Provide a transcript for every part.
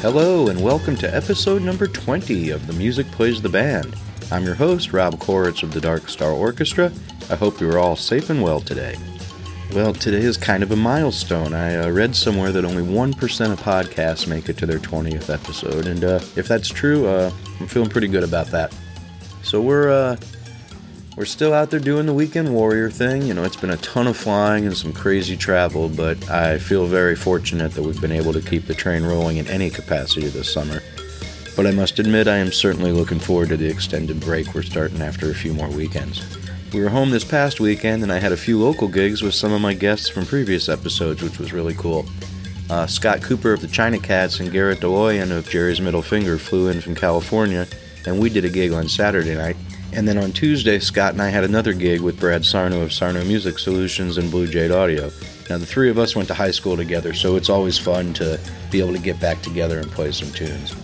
Hello, and welcome to episode number 20 of The Music Plays the Band. I'm your host, Rob Koritz of the Dark Star Orchestra. I hope you're all safe and well today. Well, today is kind of a milestone. I uh, read somewhere that only 1% of podcasts make it to their 20th episode, and uh, if that's true, uh, I'm feeling pretty good about that. So we're uh, we're still out there doing the weekend warrior thing. You know, it's been a ton of flying and some crazy travel, but I feel very fortunate that we've been able to keep the train rolling in any capacity this summer. But I must admit, I am certainly looking forward to the extended break we're starting after a few more weekends. We were home this past weekend, and I had a few local gigs with some of my guests from previous episodes, which was really cool. Uh, Scott Cooper of the China Cats and Garrett Deloian of Jerry's Middle Finger flew in from California, and we did a gig on Saturday night. And then on Tuesday, Scott and I had another gig with Brad Sarno of Sarno Music Solutions and Blue Jade Audio. Now, the three of us went to high school together, so it's always fun to be able to get back together and play some tunes.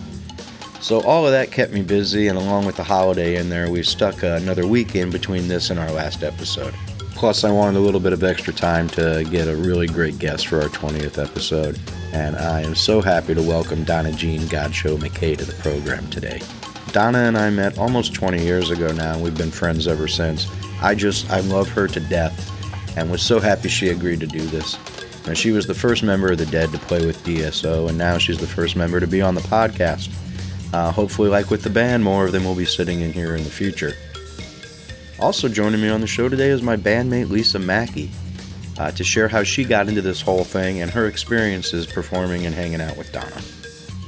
So, all of that kept me busy, and along with the holiday in there, we stuck another week in between this and our last episode. Plus, I wanted a little bit of extra time to get a really great guest for our 20th episode, and I am so happy to welcome Donna Jean Godchaux McKay to the program today. Donna and I met almost 20 years ago now, and we've been friends ever since. I just, I love her to death and was so happy she agreed to do this. Now, she was the first member of the Dead to play with DSO, and now she's the first member to be on the podcast. Uh, hopefully, like with the band, more of them will be sitting in here in the future. Also joining me on the show today is my bandmate Lisa Mackey uh, to share how she got into this whole thing and her experiences performing and hanging out with Donna.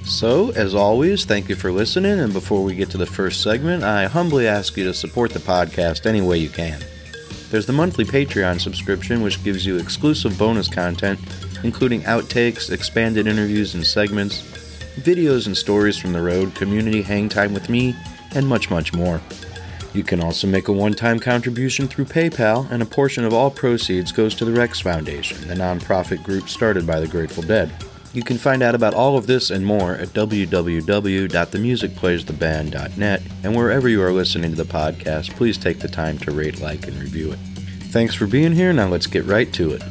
So, as always, thank you for listening. And before we get to the first segment, I humbly ask you to support the podcast any way you can. There's the monthly Patreon subscription, which gives you exclusive bonus content, including outtakes, expanded interviews and segments, videos and stories from the road, community hang time with me, and much, much more. You can also make a one time contribution through PayPal, and a portion of all proceeds goes to the Rex Foundation, the nonprofit group started by the Grateful Dead. You can find out about all of this and more at www.themusicplaystheband.net, and wherever you are listening to the podcast, please take the time to rate, like, and review it. Thanks for being here. Now let's get right to it.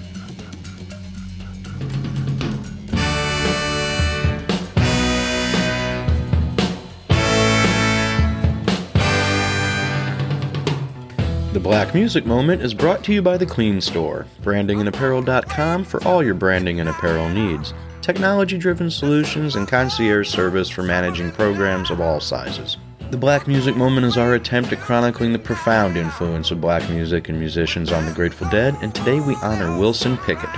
The Black Music Moment is brought to you by The Clean Store, brandingandapparel.com for all your branding and apparel needs technology driven solutions, and concierge service for managing programs of all sizes. The Black Music Moment is our attempt at chronicling the profound influence of black music and musicians on the Grateful Dead, and today we honor Wilson Pickett.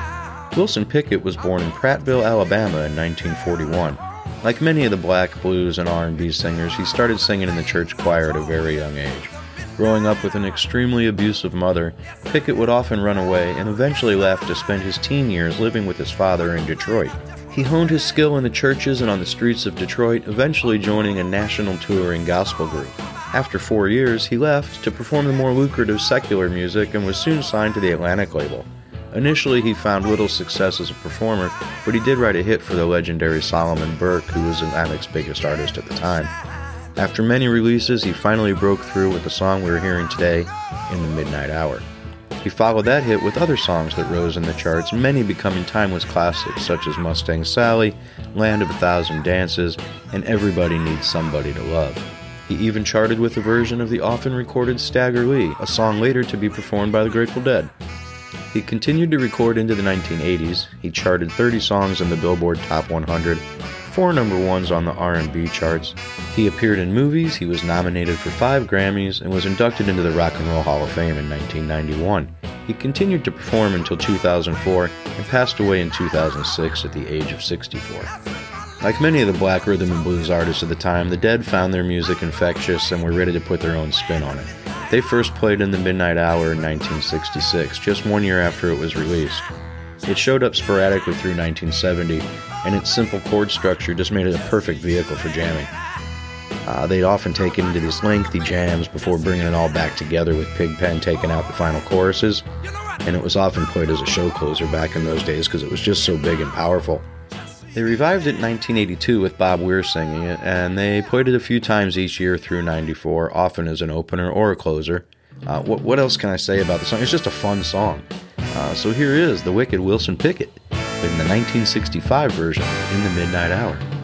Wilson Pickett was born in Prattville, Alabama in 1941. Like many of the black blues and R&B singers, he started singing in the church choir at a very young age. Growing up with an extremely abusive mother, Pickett would often run away and eventually left to spend his teen years living with his father in Detroit. He honed his skill in the churches and on the streets of Detroit, eventually joining a national touring gospel group. After four years, he left to perform the more lucrative secular music and was soon signed to the Atlantic label. Initially, he found little success as a performer, but he did write a hit for the legendary Solomon Burke, who was Atlantic's biggest artist at the time. After many releases, he finally broke through with the song we are hearing today, In the Midnight Hour. He followed that hit with other songs that rose in the charts, many becoming timeless classics such as Mustang Sally, Land of a Thousand Dances, and Everybody Needs Somebody to Love. He even charted with a version of the often recorded Stagger Lee, a song later to be performed by the Grateful Dead. He continued to record into the 1980s. He charted 30 songs in the Billboard Top 100 four number ones on the R&B charts. He appeared in movies, he was nominated for 5 Grammys and was inducted into the Rock and Roll Hall of Fame in 1991. He continued to perform until 2004 and passed away in 2006 at the age of 64. Like many of the black rhythm and blues artists of the time, the Dead found their music infectious and were ready to put their own spin on it. They first played in the Midnight Hour in 1966, just one year after it was released. It showed up sporadically through 1970, and its simple chord structure just made it a perfect vehicle for jamming. Uh, they'd often take it into these lengthy jams before bringing it all back together with Pigpen taking out the final choruses, and it was often played as a show closer back in those days because it was just so big and powerful. They revived it in 1982 with Bob Weir singing it, and they played it a few times each year through 94, often as an opener or a closer. Uh, what, what, else can I say about the song? It's just a fun song. Uh, so here is the Wicked Wilson Pickett in the 1965 version in the Midnight Hour.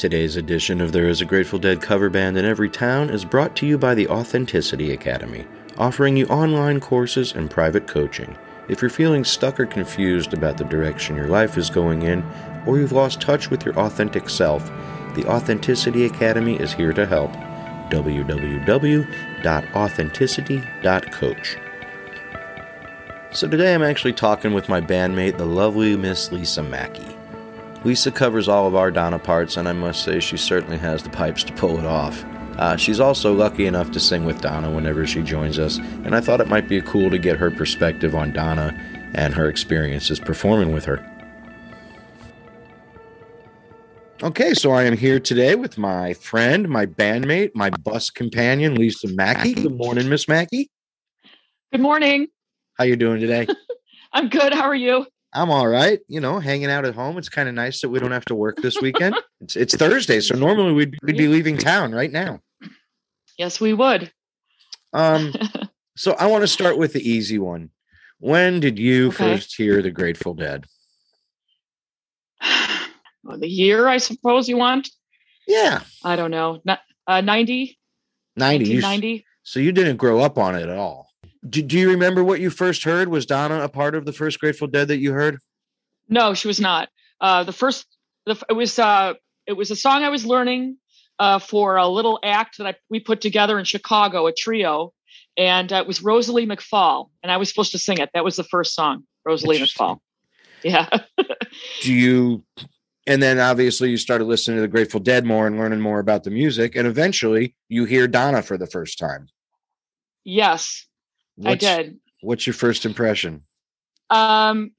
Today's edition of There is a Grateful Dead cover band in every town is brought to you by the Authenticity Academy, offering you online courses and private coaching. If you're feeling stuck or confused about the direction your life is going in, or you've lost touch with your authentic self, the Authenticity Academy is here to help. www.authenticity.coach. So today I'm actually talking with my bandmate, the lovely Miss Lisa Mackey. Lisa covers all of our Donna parts, and I must say she certainly has the pipes to pull it off. Uh, she's also lucky enough to sing with Donna whenever she joins us, and I thought it might be cool to get her perspective on Donna and her experiences performing with her. Okay, so I am here today with my friend, my bandmate, my bus companion, Lisa Mackey. Good morning, Miss Mackey. Good morning. How are you doing today? I'm good. How are you? I'm all right. You know, hanging out at home. It's kind of nice that we don't have to work this weekend. it's it's Thursday, so normally we'd we'd be leaving town right now. Yes, we would. Um, so I want to start with the easy one. When did you okay. first hear the Grateful Dead? Well, the year, I suppose you want. Yeah. I don't know. Uh, 90? 90. 90. So you didn't grow up on it at all. Do, do you remember what you first heard? Was Donna a part of the first Grateful Dead that you heard? No, she was not. Uh, the first, the, it was uh, it was a song I was learning uh, for a little act that I, we put together in Chicago, a trio, and uh, it was Rosalie McFall, and I was supposed to sing it. That was the first song, Rosalie McFall. Yeah. Do you? And then obviously you started listening to the Grateful Dead more and learning more about the music, and eventually you hear Donna for the first time. Yes, What's, I did. What's your first impression? Um,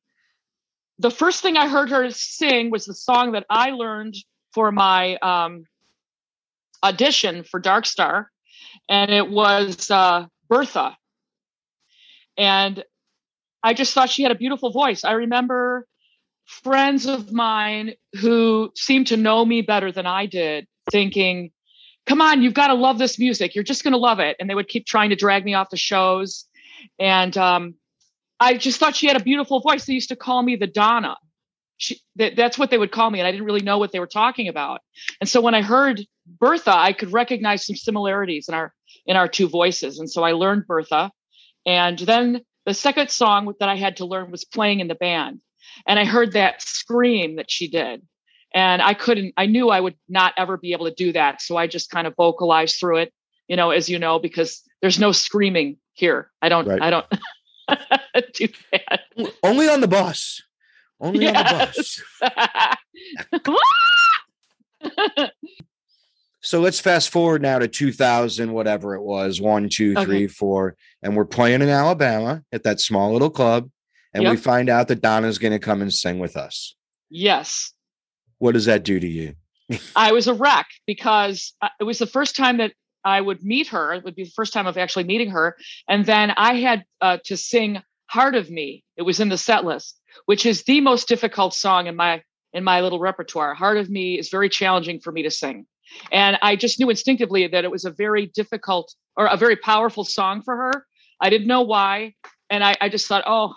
the first thing I heard her sing was the song that I learned for my um, audition for Dark Star, and it was uh, Bertha. And I just thought she had a beautiful voice. I remember friends of mine who seemed to know me better than I did thinking, come on, you've got to love this music. You're just going to love it. And they would keep trying to drag me off the shows. And um, I just thought she had a beautiful voice. They used to call me the Donna. She, that, that's what they would call me, and I didn't really know what they were talking about. And so when I heard Bertha, I could recognize some similarities in our in our two voices. And so I learned Bertha. And then the second song that I had to learn was playing in the band. And I heard that scream that she did. And I couldn't, I knew I would not ever be able to do that. So I just kind of vocalized through it, you know, as you know, because there's no screaming here. I don't. Right. I don't do that. Only on the bus. Only yes. on the bus. so let's fast forward now to 2000, whatever it was, one, two, okay. three, four, and we're playing in Alabama at that small little club, and yep. we find out that Donna's going to come and sing with us. Yes. What does that do to you? I was a wreck because uh, it was the first time that I would meet her. It would be the first time of actually meeting her. And then I had uh, to sing Heart of Me. It was in the set list, which is the most difficult song in my in my little repertoire. Heart of Me is very challenging for me to sing. And I just knew instinctively that it was a very difficult or a very powerful song for her. I didn't know why. And I, I just thought, oh,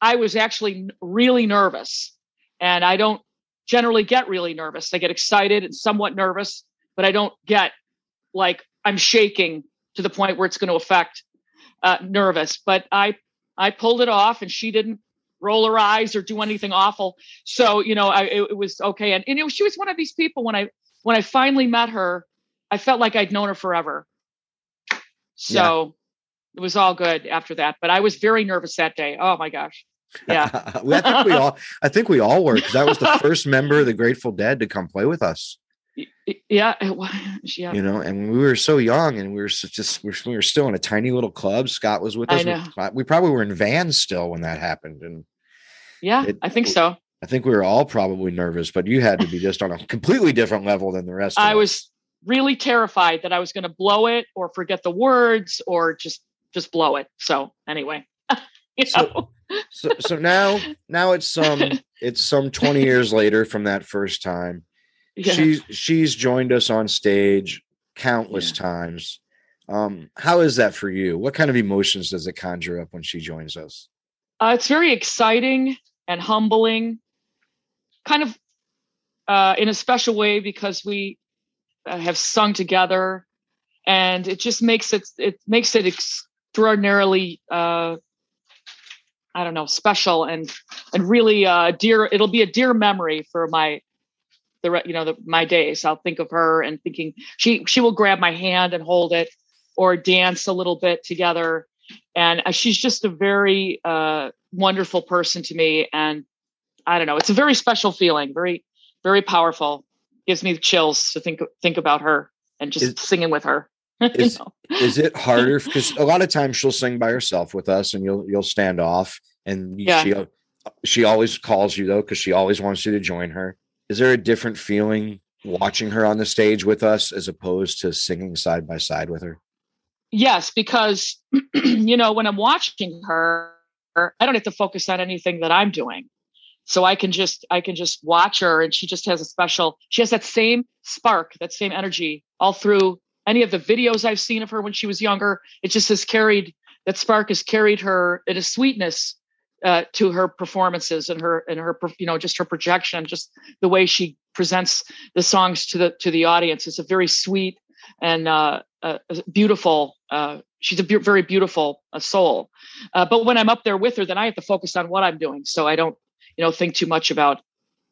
I was actually really nervous. And I don't generally get really nervous. I get excited and somewhat nervous, but I don't get like I'm shaking to the point where it's going to affect uh, nervous. But I I pulled it off, and she didn't roll her eyes or do anything awful. So you know, I it, it was okay. And, and was, she was one of these people when I when I finally met her, I felt like I'd known her forever. So yeah. it was all good after that. But I was very nervous that day. Oh my gosh. Yeah. I think we all I think we all were because that was the first member of the Grateful Dead to come play with us. Yeah, it was. yeah. You know, and we were so young, and we were just we were still in a tiny little club. Scott was with us. We, we, probably were in vans still when that happened, and yeah, it, I think so. I think we were all probably nervous, but you had to be just on a completely different level than the rest. I us. was really terrified that I was going to blow it or forget the words or just just blow it. So anyway. So, so, so now now it's some it's some 20 years later from that first time. Yeah. She's she's joined us on stage countless yeah. times. Um, how is that for you? What kind of emotions does it conjure up when she joins us? Uh, it's very exciting and humbling kind of uh, in a special way because we uh, have sung together and it just makes it it makes it extraordinarily uh, I don't know special and and really uh, dear. It'll be a dear memory for my the you know the, my days. I'll think of her and thinking she she will grab my hand and hold it or dance a little bit together. And uh, she's just a very uh, wonderful person to me and I don't know. It's a very special feeling, very, very powerful. Gives me chills to think think about her and just is, singing with her. Is, is it harder because a lot of times she'll sing by herself with us, and you'll you'll stand off, and yeah. she she always calls you though because she always wants you to join her. Is there a different feeling watching her on the stage with us as opposed to singing side by side with her? Yes, because you know when I'm watching her, I don't have to focus on anything that I'm doing so i can just i can just watch her and she just has a special she has that same spark that same energy all through any of the videos i've seen of her when she was younger it just has carried that spark has carried her in a sweetness uh, to her performances and her and her you know just her projection just the way she presents the songs to the to the audience It's a very sweet and uh, uh, beautiful uh, she's a be- very beautiful uh, soul uh, but when i'm up there with her then i have to focus on what i'm doing so i don't you know, think too much about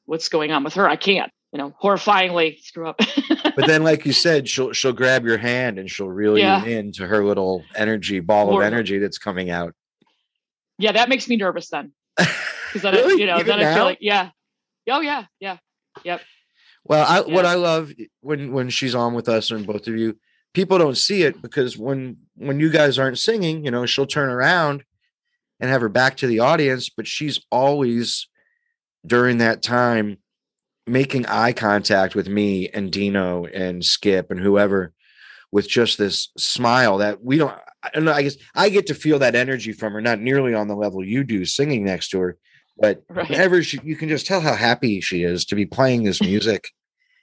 what's going on with her. I can't, you know, horrifyingly screw up. but then, like you said, she'll she'll grab your hand and she'll reel yeah. you into her little energy ball of energy that's coming out. Yeah, that makes me nervous then. Because then really? I, you know, Even then now? I feel like, yeah. Oh yeah, yeah. Yep. Well, I, yeah. what I love eh, when when she's on with us and both of you, people don't see it because when when you guys aren't singing, you know, she'll turn around and have her back to the audience, but she's always during that time making eye contact with me and Dino and Skip and whoever with just this smile that we don't I don't know I guess I get to feel that energy from her not nearly on the level you do singing next to her but right. whenever she you can just tell how happy she is to be playing this music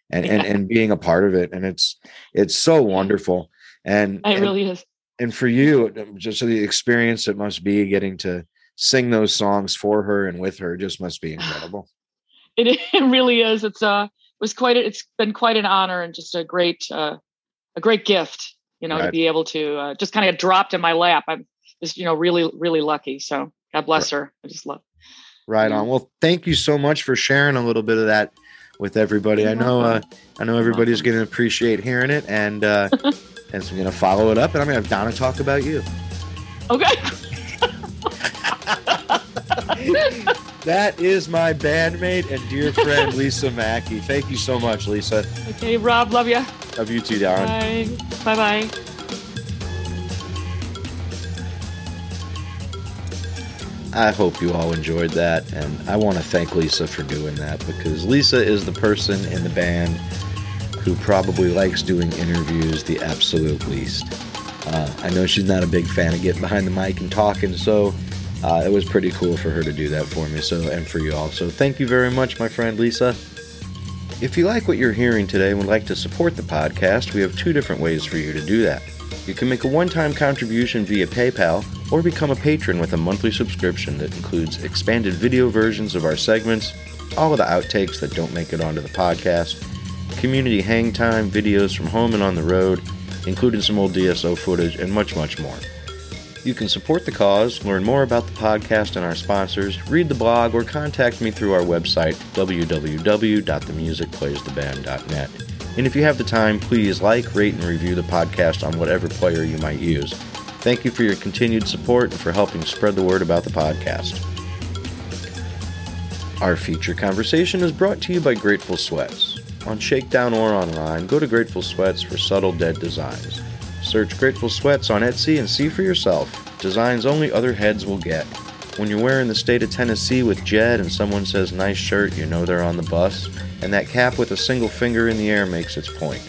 and yeah. and, and being a part of it and it's it's so wonderful and it really is and for you just the experience it must be getting to sing those songs for her and with her just must be incredible. It, it really is. It's uh it was quite a, it's been quite an honor and just a great uh a great gift, you know, right. to be able to uh, just kind of get dropped in my lap. I'm just, you know, really, really lucky. So God bless right. her. I just love. Right on. Well, thank you so much for sharing a little bit of that with everybody. I know, uh, I know everybody's going to appreciate hearing it, and uh, and so I'm going to follow it up, and I'm going to have Donna talk about you. Okay. that is my bandmate and dear friend Lisa Mackey. Thank you so much, Lisa. Okay, Rob, love you. Love you too, Darren. Bye. Bye. I hope you all enjoyed that, and I want to thank Lisa for doing that because Lisa is the person in the band who probably likes doing interviews the absolute least. Uh, I know she's not a big fan of getting behind the mic and talking, so uh, it was pretty cool for her to do that for me. So and for you all. So thank you very much, my friend Lisa. If you like what you're hearing today and would like to support the podcast, we have two different ways for you to do that. You can make a one time contribution via PayPal or become a patron with a monthly subscription that includes expanded video versions of our segments, all of the outtakes that don't make it onto the podcast, community hang time, videos from home and on the road, including some old DSO footage, and much, much more. You can support the cause, learn more about the podcast and our sponsors, read the blog, or contact me through our website, www.themusicplaystheband.net. And if you have the time, please like, rate, and review the podcast on whatever player you might use. Thank you for your continued support and for helping spread the word about the podcast. Our feature conversation is brought to you by Grateful Sweats. On Shakedown or online, go to Grateful Sweats for subtle dead designs. Search Grateful Sweats on Etsy and see for yourself. Designs only other heads will get. When you're wearing the state of Tennessee with Jed and someone says nice shirt, you know they're on the bus, and that cap with a single finger in the air makes its point.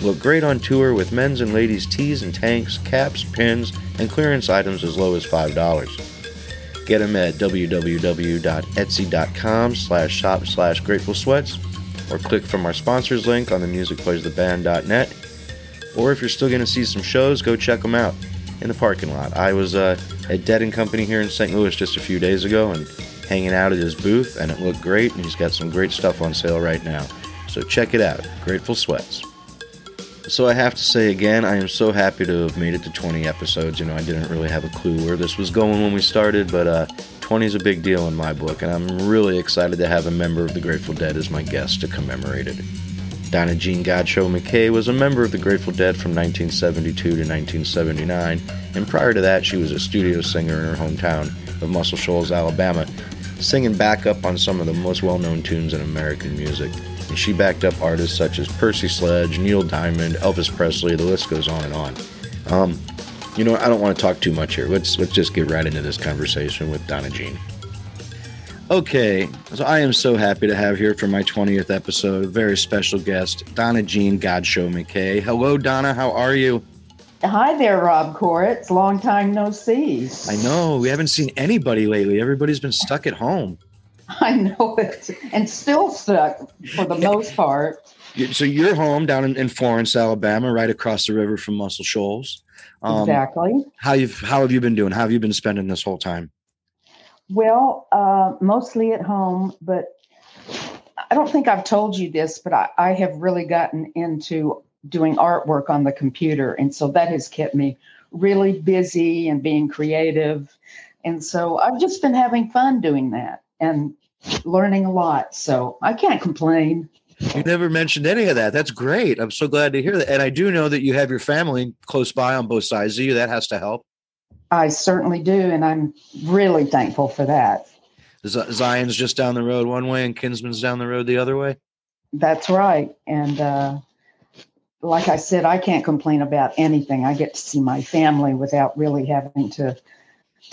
Look great on tour with men's and ladies' tees and tanks, caps, pins, and clearance items as low as $5. Get them at www.etsy.com slash shop slash grateful sweats or click from our sponsors link on the musicplaystheband.net or if you're still going to see some shows, go check them out in the parking lot. I was uh, at Dead and Company here in St. Louis just a few days ago and hanging out at his booth, and it looked great. And he's got some great stuff on sale right now. So check it out. Grateful Sweats. So I have to say again, I am so happy to have made it to 20 episodes. You know, I didn't really have a clue where this was going when we started, but uh, 20 is a big deal in my book, and I'm really excited to have a member of the Grateful Dead as my guest to commemorate it. Donna Jean Godchaux McKay was a member of the Grateful Dead from 1972 to 1979, and prior to that, she was a studio singer in her hometown of Muscle Shoals, Alabama, singing backup on some of the most well known tunes in American music. And she backed up artists such as Percy Sledge, Neil Diamond, Elvis Presley, the list goes on and on. Um, you know, I don't want to talk too much here. Let's let's just get right into this conversation with Donna Jean. Okay, so I am so happy to have here for my 20th episode a very special guest, Donna Jean Godchaux McKay. Hello, Donna. How are you? Hi there, Rob Koritz. Long time no see. I know. We haven't seen anybody lately. Everybody's been stuck at home. I know it. And still stuck for the most part. So you're home down in, in Florence, Alabama, right across the river from Muscle Shoals. Um, exactly. How you've how have you been doing? How have you been spending this whole time? Well, uh, mostly at home, but I don't think I've told you this, but I, I have really gotten into doing artwork on the computer. And so that has kept me really busy and being creative. And so I've just been having fun doing that and learning a lot. So I can't complain. You never mentioned any of that. That's great. I'm so glad to hear that. And I do know that you have your family close by on both sides of you. That has to help. I certainly do, and I'm really thankful for that. Zion's just down the road one way, and Kinsman's down the road the other way. That's right, and uh, like I said, I can't complain about anything. I get to see my family without really having to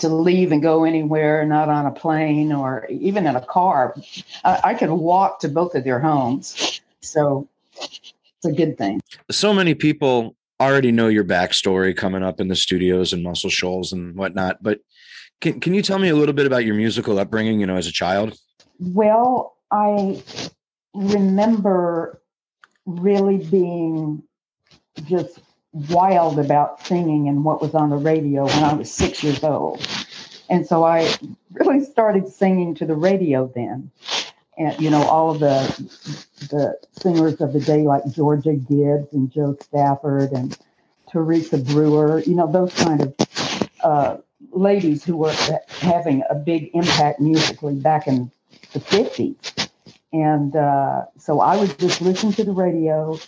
to leave and go anywhere, not on a plane or even in a car. I, I can walk to both of their homes, so it's a good thing. So many people already know your backstory coming up in the studios and Muscle Shoals and whatnot, but can can you tell me a little bit about your musical upbringing? You know, as a child. Well, I remember really being just wild about singing and what was on the radio when I was six years old. And so I really started singing to the radio then and you know all of the the singers of the day like Georgia Gibbs and Jo Stafford and Teresa Brewer, you know those kind of uh, ladies who were having a big impact musically back in the fifties. And uh, so I would just listen to the radio,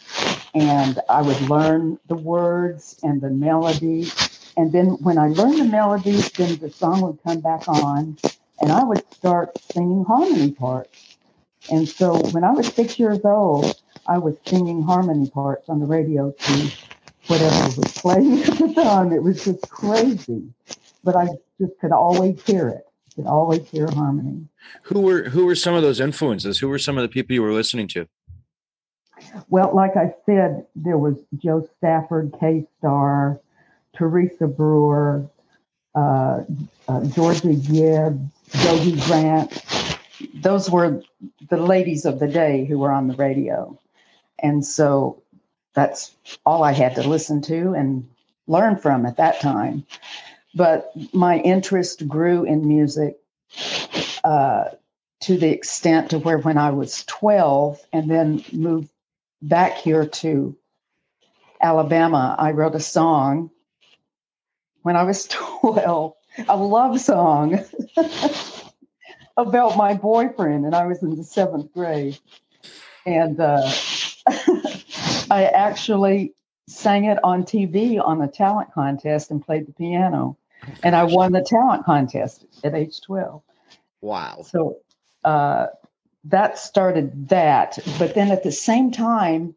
and I would learn the words and the melody. And then when I learned the melodies, then the song would come back on, and I would start singing harmony parts and so when I was six years old, I was singing harmony parts on the radio to whatever was playing at the time. It was just crazy, but I just could always hear it. could always hear harmony. Who were who were some of those influences? Who were some of the people you were listening to? Well, like I said, there was Jo Stafford, Kay Starr, Teresa Brewer, uh, uh, Georgia Gibbs, Gogi Grant. Those were the ladies of the day who were on the radio. And so that's all I had to listen to and learn from at that time. But my interest grew in music uh, to the extent to where when I was 12 and then moved back here to Alabama, I wrote a song when I was 12, a love song about my boyfriend, and I was in the seventh grade. And uh, I actually sang it on TV on a talent contest and played the piano. And I won the talent contest at age 12. Wow. So uh, that started that. But then at the same time,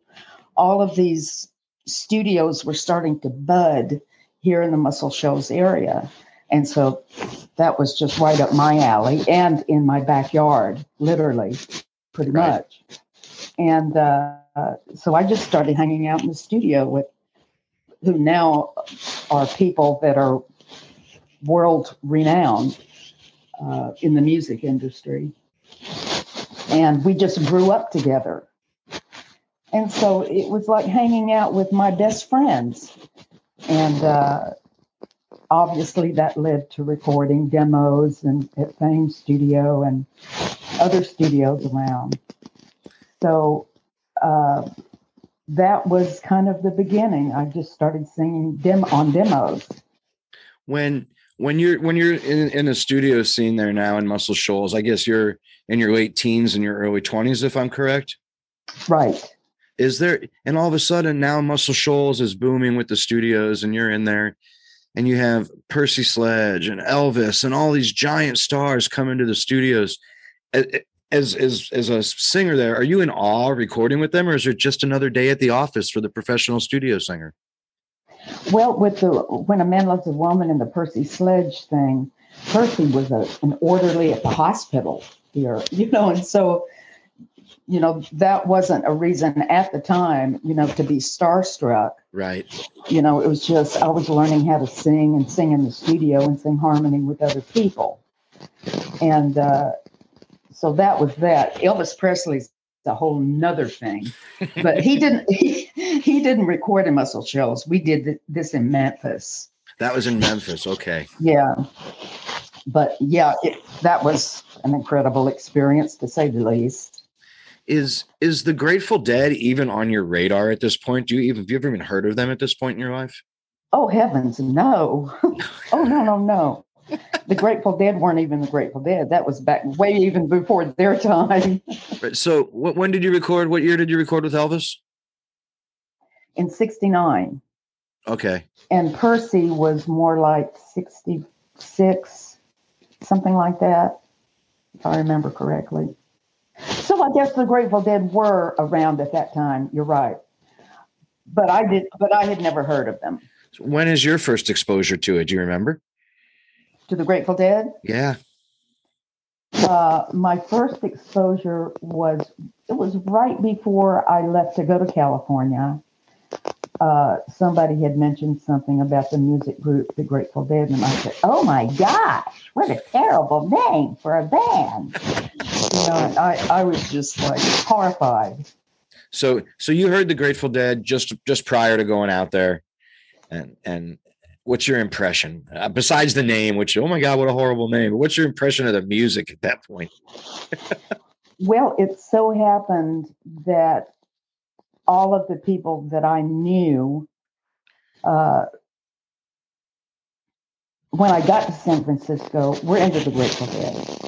all of these studios were starting to bud here in the Muscle Shoals area. And so that was just right up my alley and in my backyard, literally, pretty Right. much. And uh, so I just started hanging out in the studio with who now are people that are world renowned uh, in the music industry. And we just grew up together. And so it was like hanging out with my best friends. And uh, obviously that led to recording demos and at Fame Studio and other studios around. So uh, that was kind of the beginning. I just started singing dem- on demos. When when you're when you're in, in the studio scene there now in Muscle Shoals, I guess you're in your late teens and your early twenties, if I'm correct. Right. Is there and all of a sudden now Muscle Shoals is booming with the studios and you're in there and you have Percy Sledge and Elvis and all these giant stars come into the studios. As as as a singer there, are you in awe recording with them, or is it just another day at the office for the professional studio singer? Well, with the when a man loves a woman and the Percy Sledge thing, Percy was a, an orderly at the hospital here, you know, and so, you know, that wasn't a reason at the time, you know, to be starstruck. Right. You know, it was just I was learning how to sing and sing in the studio and sing harmony with other people, and uh, so that was that. Elvis Presley's a whole nother thing, but he didn't. He, he didn't record in Muscle Shoals. We did th- this in Memphis. That was in Memphis. Okay. Yeah, but yeah, it, that was an incredible experience to say the least. Is is the Grateful Dead even on your radar at this point? Do you even have you ever even heard of them at this point in your life? Oh heavens, no! oh no, no, no! The Grateful Dead weren't even the Grateful Dead. That was back way even before their time. So wh- when did you record? What year did you record with Elvis? In '69, Okay. and Percy was more like '66, something like that, if I remember correctly. I guess the Grateful Dead were around at that time. You're right, but I did, but I had never heard of them. So when is your first exposure to it? Do you remember? To the Grateful Dead, Yeah. uh, my first exposure was it was right before I left to go to California. Uh, somebody had mentioned something about the music group, the Grateful Dead, and I said, "Oh my gosh, what a terrible name for a band!" You know, and I I was just like horrified. So so you heard the Grateful Dead just just prior to going out there, and and what's your impression uh, besides the name? Which oh my god, what a horrible name! But what's your impression of the music at that point? Well, it so happened that all of the people that I knew, uh, when I got to San Francisco, were into the Grateful Dead,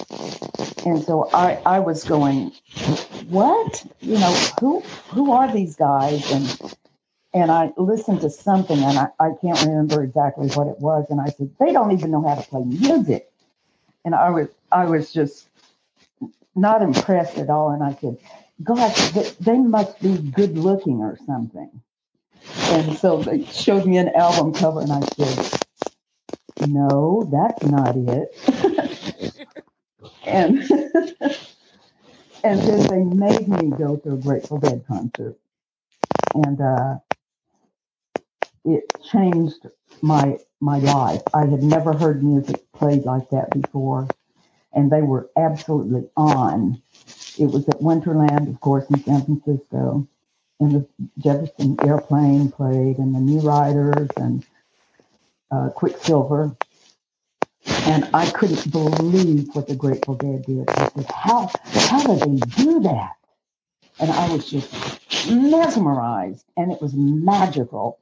and so I, I was going, what? You know, who who are these guys? And and I listened to something, and I, I can't remember exactly what it was, and I said they don't even know how to play music, and I was I was just not impressed at all. And I said, gosh, they, must be good looking or something. And so they showed me an album cover, and I said, no, that's not it. and and then they made me go to a Grateful Dead concert, and uh, it changed my my life. I had never heard music played like that before, and they were absolutely on. It was at Winterland, of course, in San Francisco, and the Jefferson Airplane played, and the New Riders, and uh, Quicksilver. And I couldn't believe what the Grateful Dead did. I said, how, how did they do that? And I was just mesmerized, and it was magical.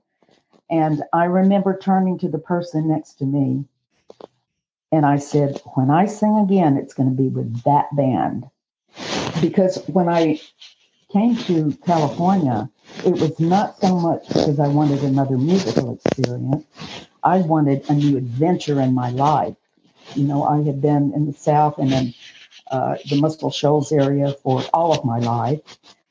And I remember turning to the person next to me, and I said, When I sing again, it's going to be with that band. Because when I came to California, it was not so much because I wanted another musical experience. I wanted a new adventure in my life. You know, I had been in the South and in uh, the Muscle Shoals area for all of my life,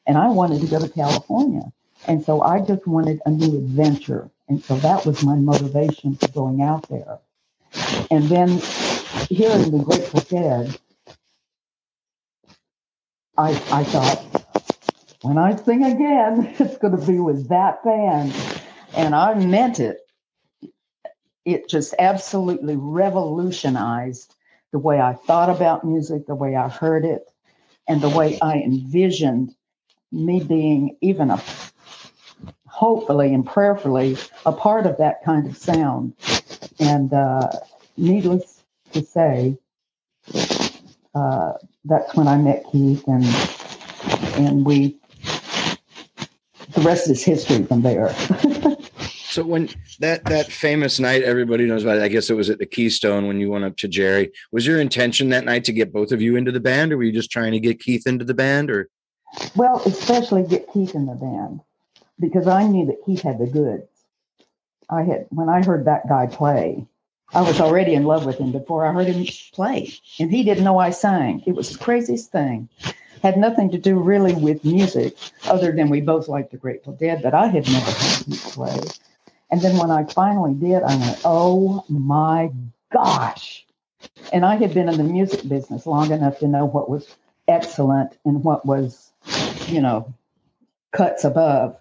and I wanted to go to California. And so I just wanted a new adventure. And so that was my motivation for going out there. And then hearing the Grateful Dead, I, I thought, when I sing again, it's going to be with that band. And I meant it it just absolutely revolutionized the way I thought about music, the way I heard it, and the way I envisioned me being even a hopefully and prayerfully a part of that kind of sound. And uh, needless to say, uh, that's when I met Keith, and and we the rest is history from there. So when that that famous night everybody knows about, it, I guess it was at the Keystone when you went up to Jerry. Was your intention that night to get both of you into the band, or were you just trying to get Keith into the band, or? Well, especially get Keith in the band because I knew that Keith had the goods. I had when I heard that guy play, I was already in love with him before I heard him play, and he didn't know I sang. It was the craziest thing. Had nothing to do really with music, other than we both liked the Grateful Dead, but I had never heard him play. And then when I finally did, I went, oh my gosh. And I had been in the music business long enough to know what was excellent and what was, you know, cuts above.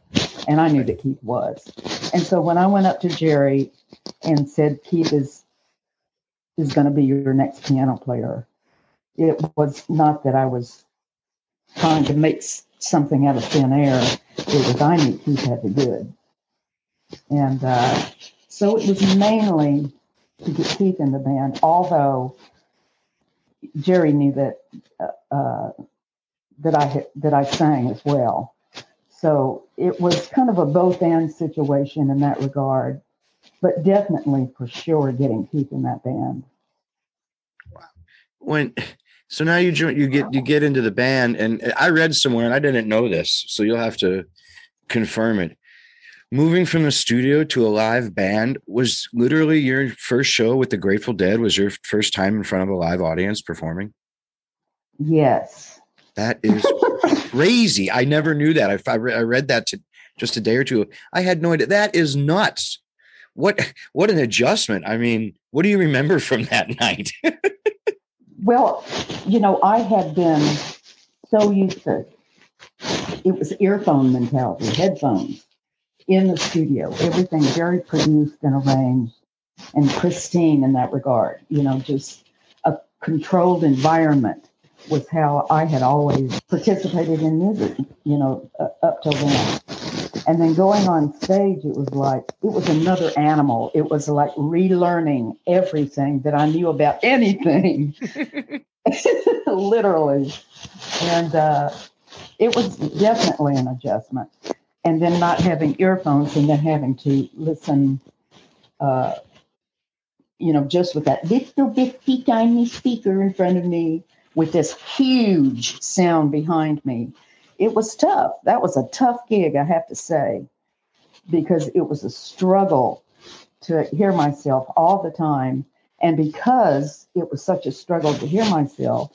And I knew that Keith was. And so when I went up to Jerry and said, Keith is is going to be your next piano player, it was not that I was trying to make something out of thin air. It was I knew Keith had the good. And uh, so it was mainly to get Keith in the band, although Jerry knew that uh, uh, that I that I sang as well. So it was kind of a both and situation in that regard, but definitely for sure getting Keith in that band. When so now you join you get you get into the band and I read somewhere and I didn't know this, so you'll have to confirm it moving from the studio to a live band was literally your first show with the Grateful Dead was your first time in front of a live audience performing? Yes. That is crazy. I never knew that. I, I read that to just a day or two. I had no idea. That is nuts. What what an adjustment. I mean, what do you remember from that night? well, you know, I had been so used to it was earphone mentality, headphones in the studio. Everything very produced and arranged and pristine in that regard. You know, just a controlled environment was how I had always participated in music, you know, uh, up till then. And then going on stage, it was like, it was another animal. It was like relearning everything that I knew about anything, literally. And uh, it was definitely an adjustment and then not having earphones and then having to listen, uh, you know, just with that little bitty tiny speaker in front of me with this huge sound behind me. It was tough. That was a tough gig, I have to say, because it was a struggle to hear myself all the time. And because it was such a struggle to hear myself,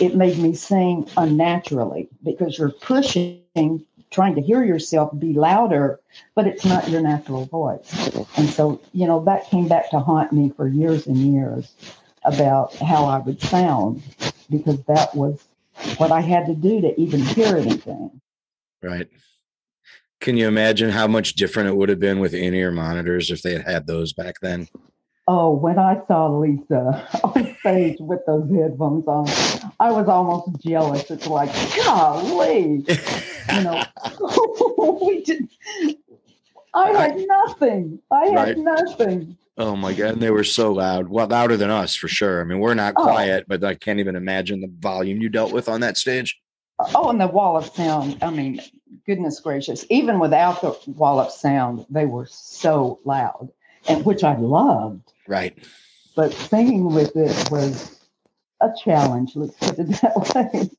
it made me sing unnaturally because you're pushing trying to hear yourself be louder, but it's not your natural voice. And so, you know, that came back to haunt me for years and years about how I would sound because that was what I had to do to even hear anything. Right. Can you imagine how much different it would have been with in-ear monitors if they had had those back then? Oh, when I saw Lisa on stage with those headphones on, I was almost jealous. It's like, golly, you know, we did. I had nothing. I had Right. nothing. Oh my god, and they were so loud. Well, louder than us for sure. I mean, we're not Oh. quiet, but I can't even imagine the volume you dealt with on that stage. Oh, and the wall of sound. I mean, goodness gracious. Even without the wall of sound, they were so loud, and which I loved. Right. But singing with it was a challenge. Let's put it that way.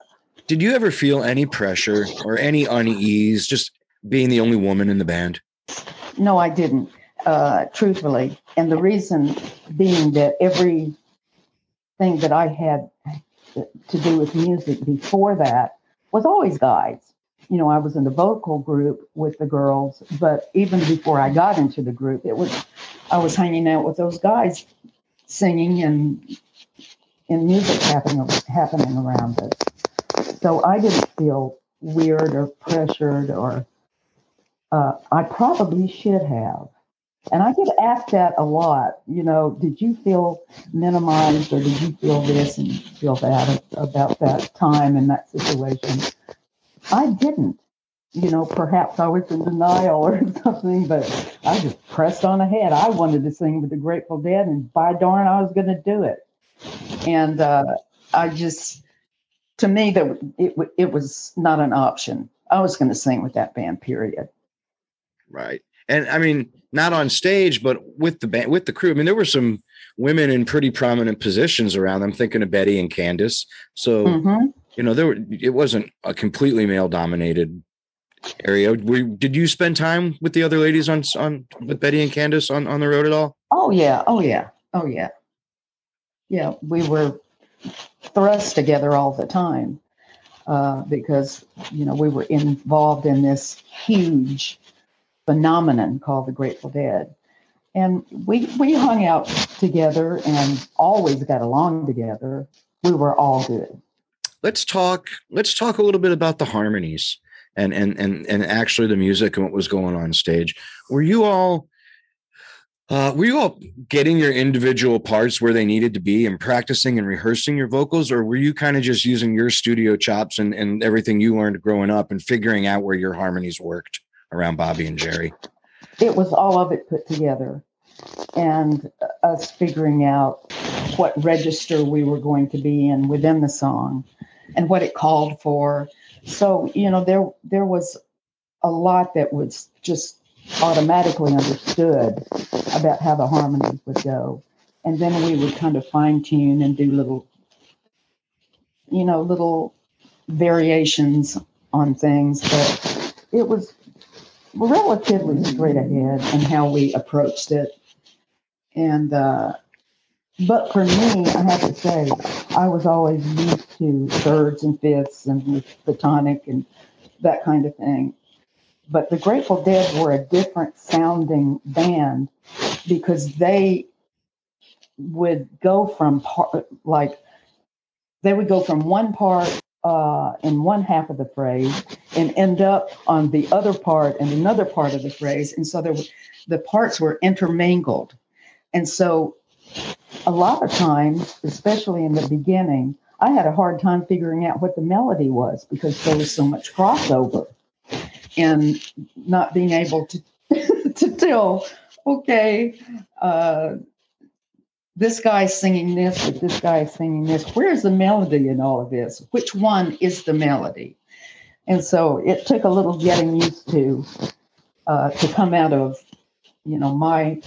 Did you ever feel any pressure or any unease just being the only woman in the band? No, I didn't, uh, truthfully. And the reason being that everything that I had to do with music before that was always guys. You know, I was in the vocal group with the girls, but even before I got into the group, it was I was hanging out with those guys singing and and music happening happening around us. So I didn't feel weird or pressured or uh, I probably should have. And I get asked that a lot. You know, did you feel minimized or did you feel this and feel that about that time and that situation? I didn't. You know, perhaps I was in denial or something, but I just pressed on ahead. I wanted to sing with the Grateful Dead, and by darn, I was going to do it. And uh, I just, to me, that it it was not an option. I was going to sing with that band. Period. Right. And I mean, not on stage, but with the band, with the crew. I mean, there were some women in pretty prominent positions around. I'm thinking of Betty and Candace. So, hmm you know, there were, it wasn't a completely male dominated area. Were, did you spend time with the other ladies on, on, with Betty and Candace on, on the road at all? Oh yeah, oh yeah, oh yeah. Yeah, we were thrust together all the time uh, because you know we were involved in this huge phenomenon called the Grateful Dead, and we we hung out together and always got along together. We were all good. let's talk let's talk a little bit about the harmonies and and and and actually the music and what was going on stage were you all uh, were you all getting your individual parts where they needed to be and practicing and rehearsing your vocals or were you kind of just using your studio chops and, and everything you learned growing up and figuring out where your harmonies worked around bobby and jerry. It was all of it put together and us figuring out what register we were going to be in within the song and what it called for. So you know there there was a lot that was just automatically understood about how the harmonies would go. And then we would kind of fine tune and do little you know little variations on things. But it was relatively straight ahead and how we approached it. And uh, but for me, I have to say, I was always used to thirds and fifths and the tonic and that kind of thing. But the Grateful Dead were a different sounding band because they would go from part like they would go from one part uh, in one half of the phrase and end up on the other part and another part of the phrase. And so there, were- the parts were intermingled. And so a lot of times, especially in the beginning, I had a hard time figuring out what the melody was because there was so much crossover and not being able to, to tell, okay, uh, this guy's singing this, but this guy's singing this. Where's the melody in all of this? Which one is the melody? And so it took a little getting used to uh, to come out of, you know, my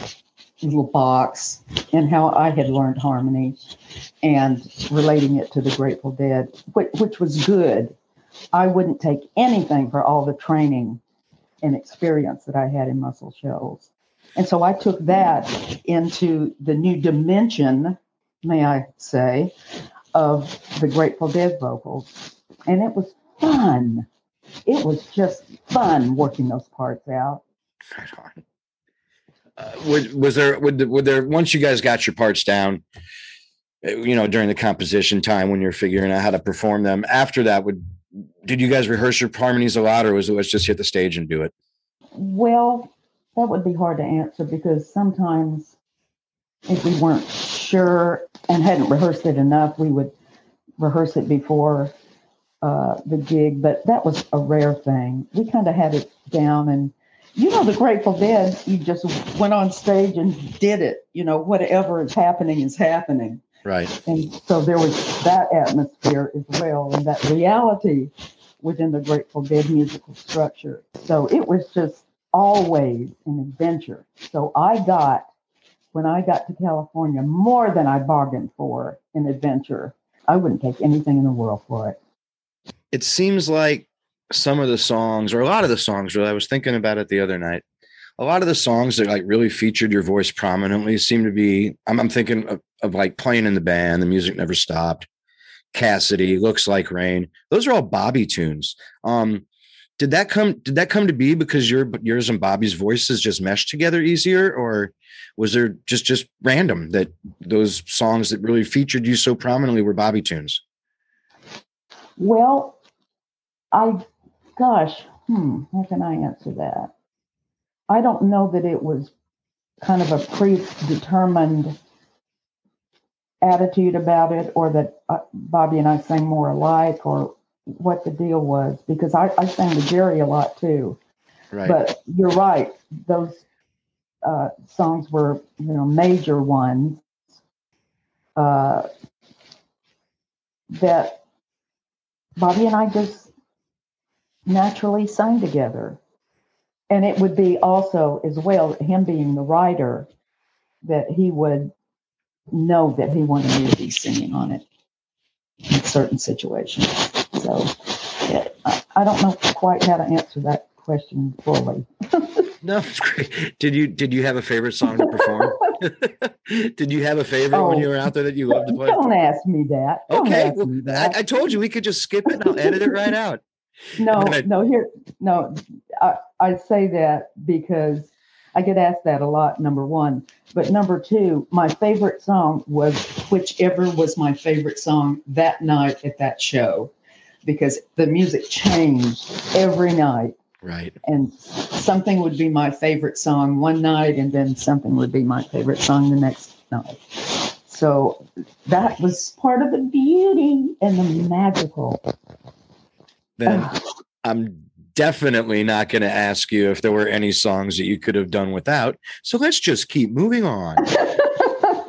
little box and how I had learned harmony and relating it to the Grateful Dead, which, which was good. I wouldn't take anything for all the training and experience that I had in Muscle Shoals. And so I took that into the new dimension, may I say, of the Grateful Dead vocals. And it was fun. It was just fun working those parts out. Right on. Uh, was, was there would, would there once you guys got your parts down uh, you know, during the composition time when you're figuring out how to perform them. After that, would did you guys rehearse your harmonies a lot, or was it let's just hit the stage and do it? Well, that would be hard to answer because sometimes if we weren't sure and hadn't rehearsed it enough, we would rehearse it before uh, the gig. But that was a rare thing. We kind of had it down, and you know, the Grateful Dead, you just went on stage and did it. You know, whatever is happening is happening. Right. And so there was that atmosphere as well, and that reality within the Grateful Dead musical structure. So it was just always an adventure. So I got, when I got to California, more than I bargained for an adventure. I wouldn't take anything in the world for it. It seems like some of the songs, or a lot of the songs, really, I was thinking about it the other night. A lot of the songs that like really featured your voice prominently seem to be. I'm, I'm thinking of, of like playing in the band, the music never stopped. Cassidy, looks like rain. Those are all Bobby tunes. Um, did that come? Did that come to be because your yours and Bobby's voices just meshed together easier, or was there just just random that those songs that really featured you so prominently were Bobby tunes? Well, I, gosh, hmm, how can I answer that? I don't know that it was kind of a predetermined attitude about it or that uh, Bobby and I sang more alike or what the deal was because I, I sang with Jerry a lot too. Right. But you're right; those uh, songs were you know major ones uh, that Bobby and I just naturally sang together, and it would be also as well him being the writer that he would know that he wanted me to be singing on it in certain situations. So yeah, I, I don't know quite how to answer that question fully. no, it's great. Did you did you have a favorite song to perform? did you have a favorite oh, when you were out there that you loved to play? Don't ask me that. Don't okay, well, that. I, I, told you we could just skip it and I'll edit it right out. No, I, no, here, no. I, I say that because I get asked that a lot. Number one, but number two, my favorite song was whichever was my favorite song that night at that show because the music changed every night. Right. And something would be my favorite song one night, and then something would be my favorite song the next night. So that was part of the beauty and the magical. Then ah. I'm definitely not going to ask you if there were any songs that you could have done without. So let's just keep moving on.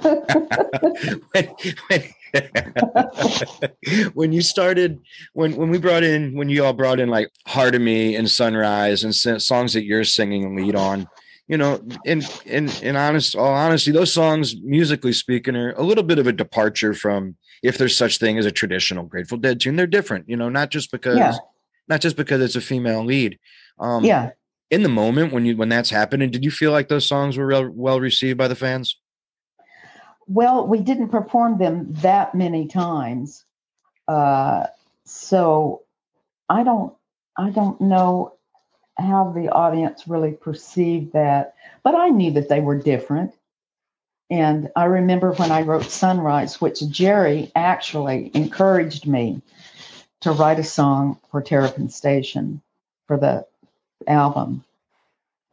when, when, when you started when when we brought in when you all brought in like heart of me and sunrise and songs that you're singing lead on you know in in in honest all honesty those songs musically speaking are a little bit of a departure from if there's such thing as a traditional grateful dead tune. They're different you know not just because yeah. not just because it's a female lead. Um yeah. in the moment when you when that's happening did you feel like those songs were real, well received by the fans well, we didn't perform them that many times, uh, so I don't I don't know how the audience really perceived that, but I knew that they were different. And I remember when I wrote Sunrise, which Jerry actually encouraged me to write a song for Terrapin Station for the album.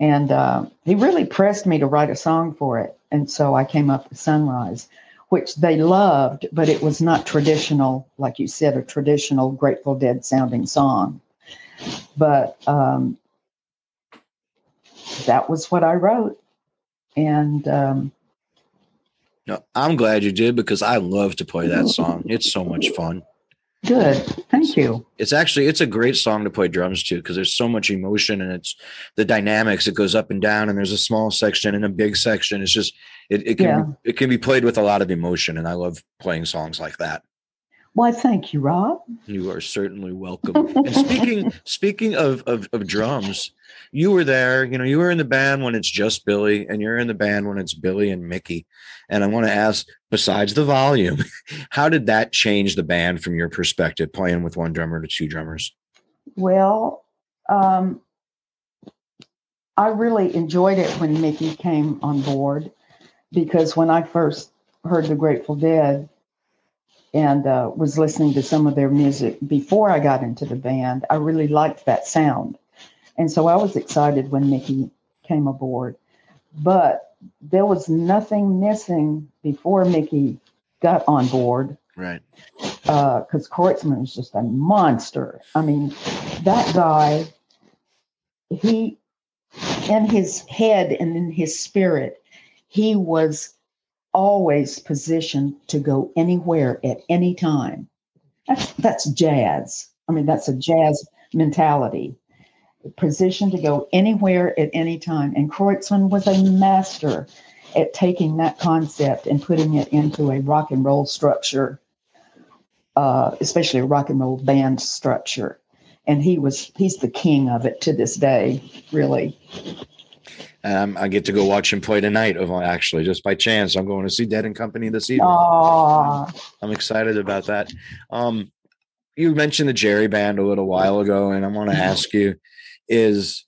And uh, he really pressed me to write a song for it. And so I came up with Sunrise, which they loved, but it was not traditional, like you said, a traditional Grateful Dead sounding song. But um, that was what I wrote. And um, no, I'm glad you did because I love to play that song. It's so much fun. Good. Thank you. It's actually it's a great song to play drums to because there's so much emotion and it's the dynamics. It goes up and down and there's a small section and a big section. It's just it, it can yeah. be, it can be played with a lot of emotion and I love playing songs like that. Why, thank you, Rob. You are certainly welcome. and speaking speaking of, of of drums, you were there. You know, you were in the band when it's just Billy, and you're in the band when it's Billy and Mickey. And I want to ask, besides the volume, how did that change the band from your perspective, playing with one drummer to two drummers? Well, um, I really enjoyed it when Mickey came on board because when I first heard the Grateful Dead, and uh, was listening to some of their music before I got into the band. I really liked that sound. And so I was excited when Mickey came aboard. But there was nothing missing before Mickey got on board. Right. Because uh, Kreutzmann was just a monster. I mean, that guy, he, in his head and in his spirit, he was always positioned to go anywhere at any time. That's that's jazz. I mean, that's a jazz mentality. Positioned to go anywhere at any time. And Kreutzmann was a master at taking that concept and putting it into a rock and roll structure, uh, especially a rock and roll band structure. And he was he's the king of it to this day, really. Um, I get to go watch him play tonight. Actually, just by chance, I'm going to see Dead and Company this evening. Aww. I'm excited about that. Um, you mentioned the Jerry Band a little while ago, and I want to mm-hmm. ask you: is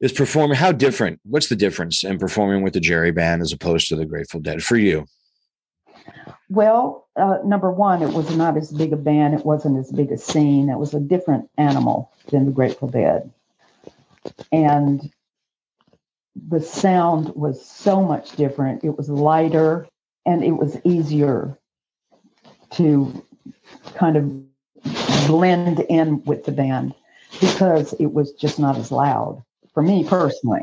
is performing how different? What's the difference in performing with the Jerry Band as opposed to the Grateful Dead for you? Well, uh, number one, it was not as big a band. It wasn't as big a scene. It was a different animal than the Grateful Dead, and the sound was so much different. It was lighter and it was easier to kind of blend in with the band because it was just not as loud for me personally.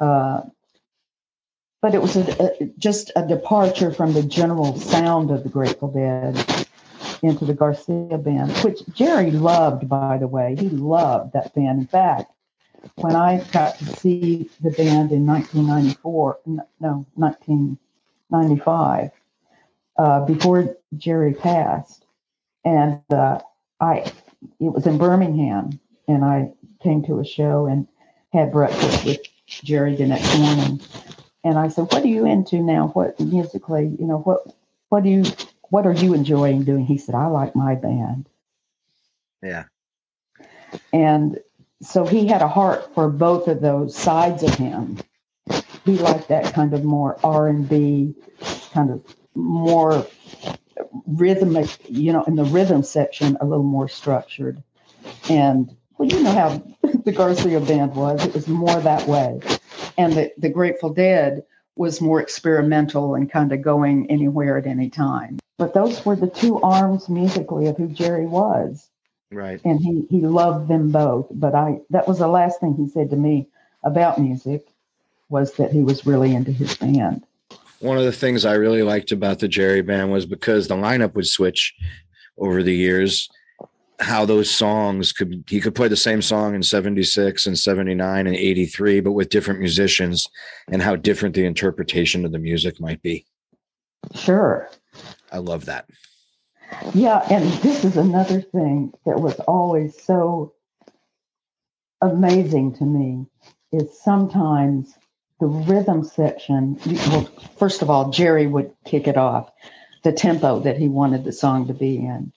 Uh, but it was a, a, just a departure from the general sound of the Grateful Dead into the Garcia band, which Jerry loved, by the way. He loved that band. In fact, when I got to see the band in 1994, no, 1995, uh, before Jerry passed, and uh, I, it was in Birmingham, and I came to a show and had breakfast with Jerry the next morning, and I said, "What are you into now? What musically? You know what? What do you? What are you enjoying doing?" He said, "I like my band." Yeah. And so he had a heart for both of those sides of him. He liked that kind of more R and B, kind of more rhythmic, you know, in the rhythm section, a little more structured. And well, you know how the Garcia band was; it was more that way. And the, the Grateful Dead was more experimental and kind of going anywhere at any time. But those were the two arms musically of who Jerry was. Right. And he he loved them both. But I that was the last thing he said to me about music was that he was really into his band. One of the things I really liked about the Jerry band was because the lineup would switch over the years, how those songs could he could play the same song in 76 and 79 and 83 but with different musicians and how different the interpretation of the music might be. Sure. I love that. Yeah, and this is another thing that was always so amazing to me is sometimes the rhythm section. Well, first of all, Jerry would kick it off, the tempo that he wanted the song to be in,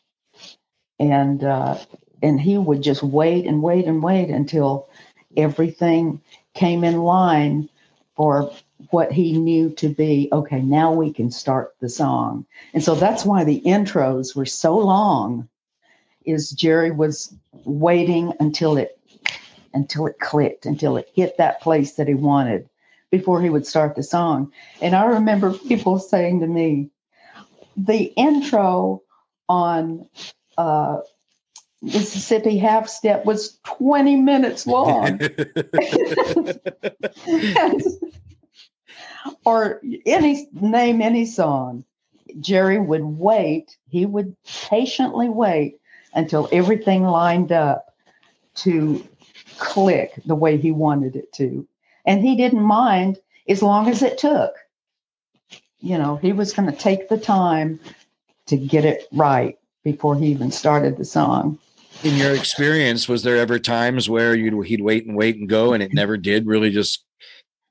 and uh, and he would just wait and wait and wait until everything came in line for what he knew to be okay now we can start the song and so that's why the intros were so long is jerry was waiting until it until it clicked until it hit that place that he wanted before he would start the song and i remember people saying to me the intro on uh, Mississippi half step was 20 minutes long. or any name any song. Jerry would wait, he would patiently wait until everything lined up to click the way he wanted it to. And he didn't mind as long as it took. You know, he was going to take the time to get it right before he even started the song. In your experience, was there ever times where you'd he'd wait and wait and go, and it never did really just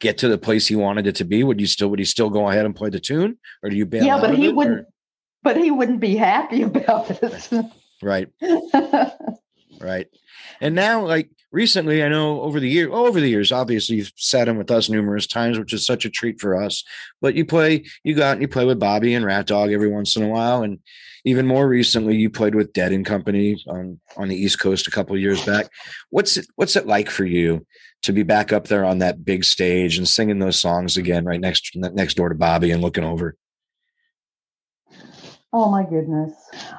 get to the place he wanted it to be? Would you still would he still go ahead and play the tune, or do you bail? Yeah, but he wouldn't. Or? But he wouldn't be happy about it. right. Right. And now, like recently, I know over the year, over the years, obviously you've sat in with us numerous times, which is such a treat for us. But you play, you got and you play with Bobby and Rat Dog every once in a while, and even more recently, you played with Dead and Company on on the East Coast a couple years back. What's it What's it like for you to be back up there on that big stage and singing those songs again, right next next door to Bobby and looking over? Oh my goodness,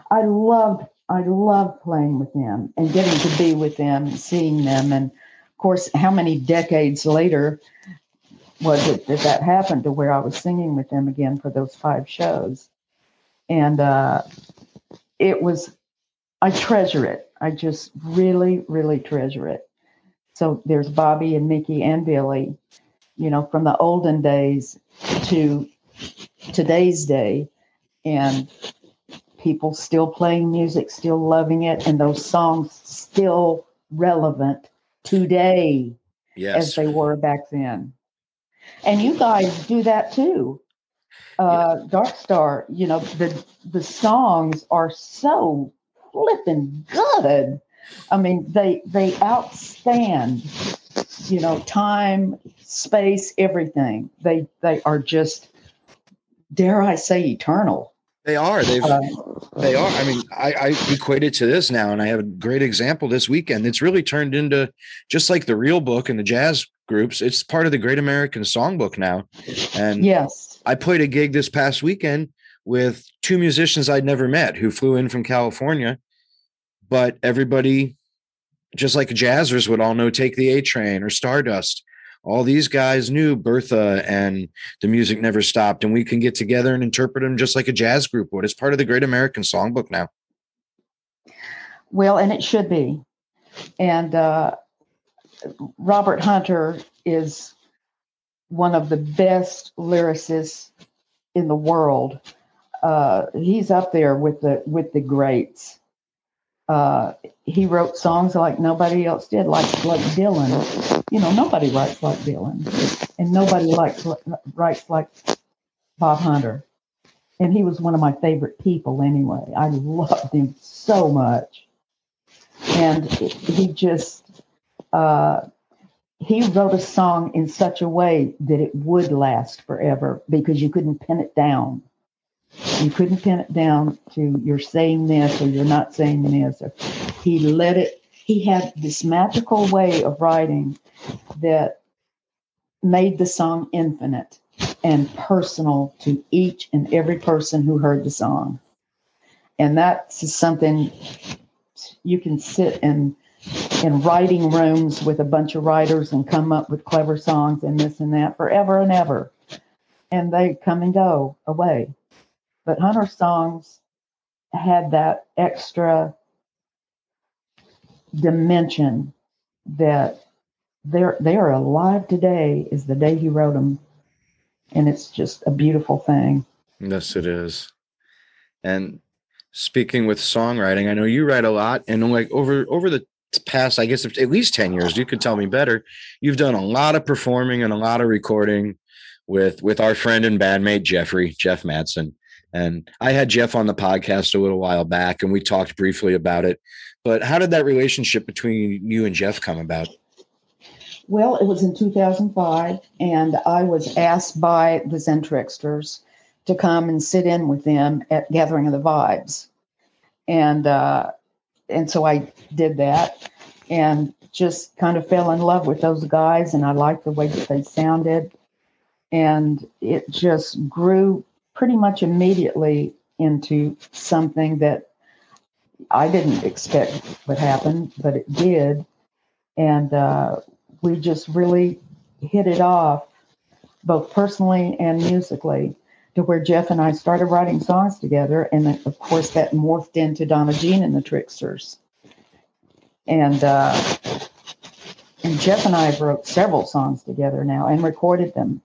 I loved I love playing with them and getting to be with them seeing them. And of course, how many decades later was it that that happened to where I was singing with them again for those five shows? And uh, it was, I treasure it. I just really, really treasure it. So there's Bobby and Mickey and Billy, you know, from the olden days to today's day. And people still playing music, still loving it, and those songs still relevant today yes. as they were back then. And you guys do that too. Uh, yeah. Dark Star, you know, the the songs are so flipping good. I mean, they they outstand, you know, time, space, everything. They they are just, dare I say, eternal. They are. They've. Uh, they are. I mean, I, I equate it to this now, and I have a great example this weekend. It's really turned into just like the real book and the jazz groups. It's part of the Great American Songbook now. And yes, I played a gig this past weekend with two musicians I'd never met who flew in from California, but everybody, just like jazzers, would all know "Take the A Train" or "Stardust." All these guys knew Bertha and the music never stopped, and we can get together and interpret them just like a jazz group would. It's part of the Great American Songbook now. Well, and it should be. And uh, Robert Hunter is one of the best lyricists in the world. Uh, he's up there with the with the greats. Uh, he wrote songs like nobody else did, like like Dylan. You know, nobody writes like Dylan, and nobody likes writes like Bob Hunter. And he was one of my favorite people anyway. I loved him so much, and he just uh, he wrote a song in such a way that it would last forever because you couldn't pin it down. You couldn't pin it down to you're saying this or you're not saying this. Or he let it, he had this magical way of writing that made the song infinite and personal to each and every person who heard the song. And that's something you can sit in in writing rooms with a bunch of writers and come up with clever songs and this and that forever and ever. And they come and go away. But Hunter's songs had that extra dimension that they're they are alive today is the day he wrote them and it's just a beautiful thing. Yes it is. And speaking with songwriting i know you write a lot and like over over the past i guess at least 10 years you could tell me better you've done a lot of performing and a lot of recording with with our friend and bandmate jeffrey jeff Mattson and I had Jeff on the podcast a little while back and we talked briefly about it. But how did that relationship between you and Jeff come about? Well, it was in 2005, and I was asked by the Zen Tricksters to come and sit in with them at Gathering of the Vibes. And uh, and so I did that and just kind of fell in love with those guys and I liked the way that they sounded. And it just grew pretty much immediately into something that I didn't expect would happen, but it did. And uh, we just really hit it off, both personally and musically, to where Jeff and I started writing songs together. And of course, that morphed into Donna Jean and the Tricksters. And uh, and Jeff and I wrote several songs together now and recorded them.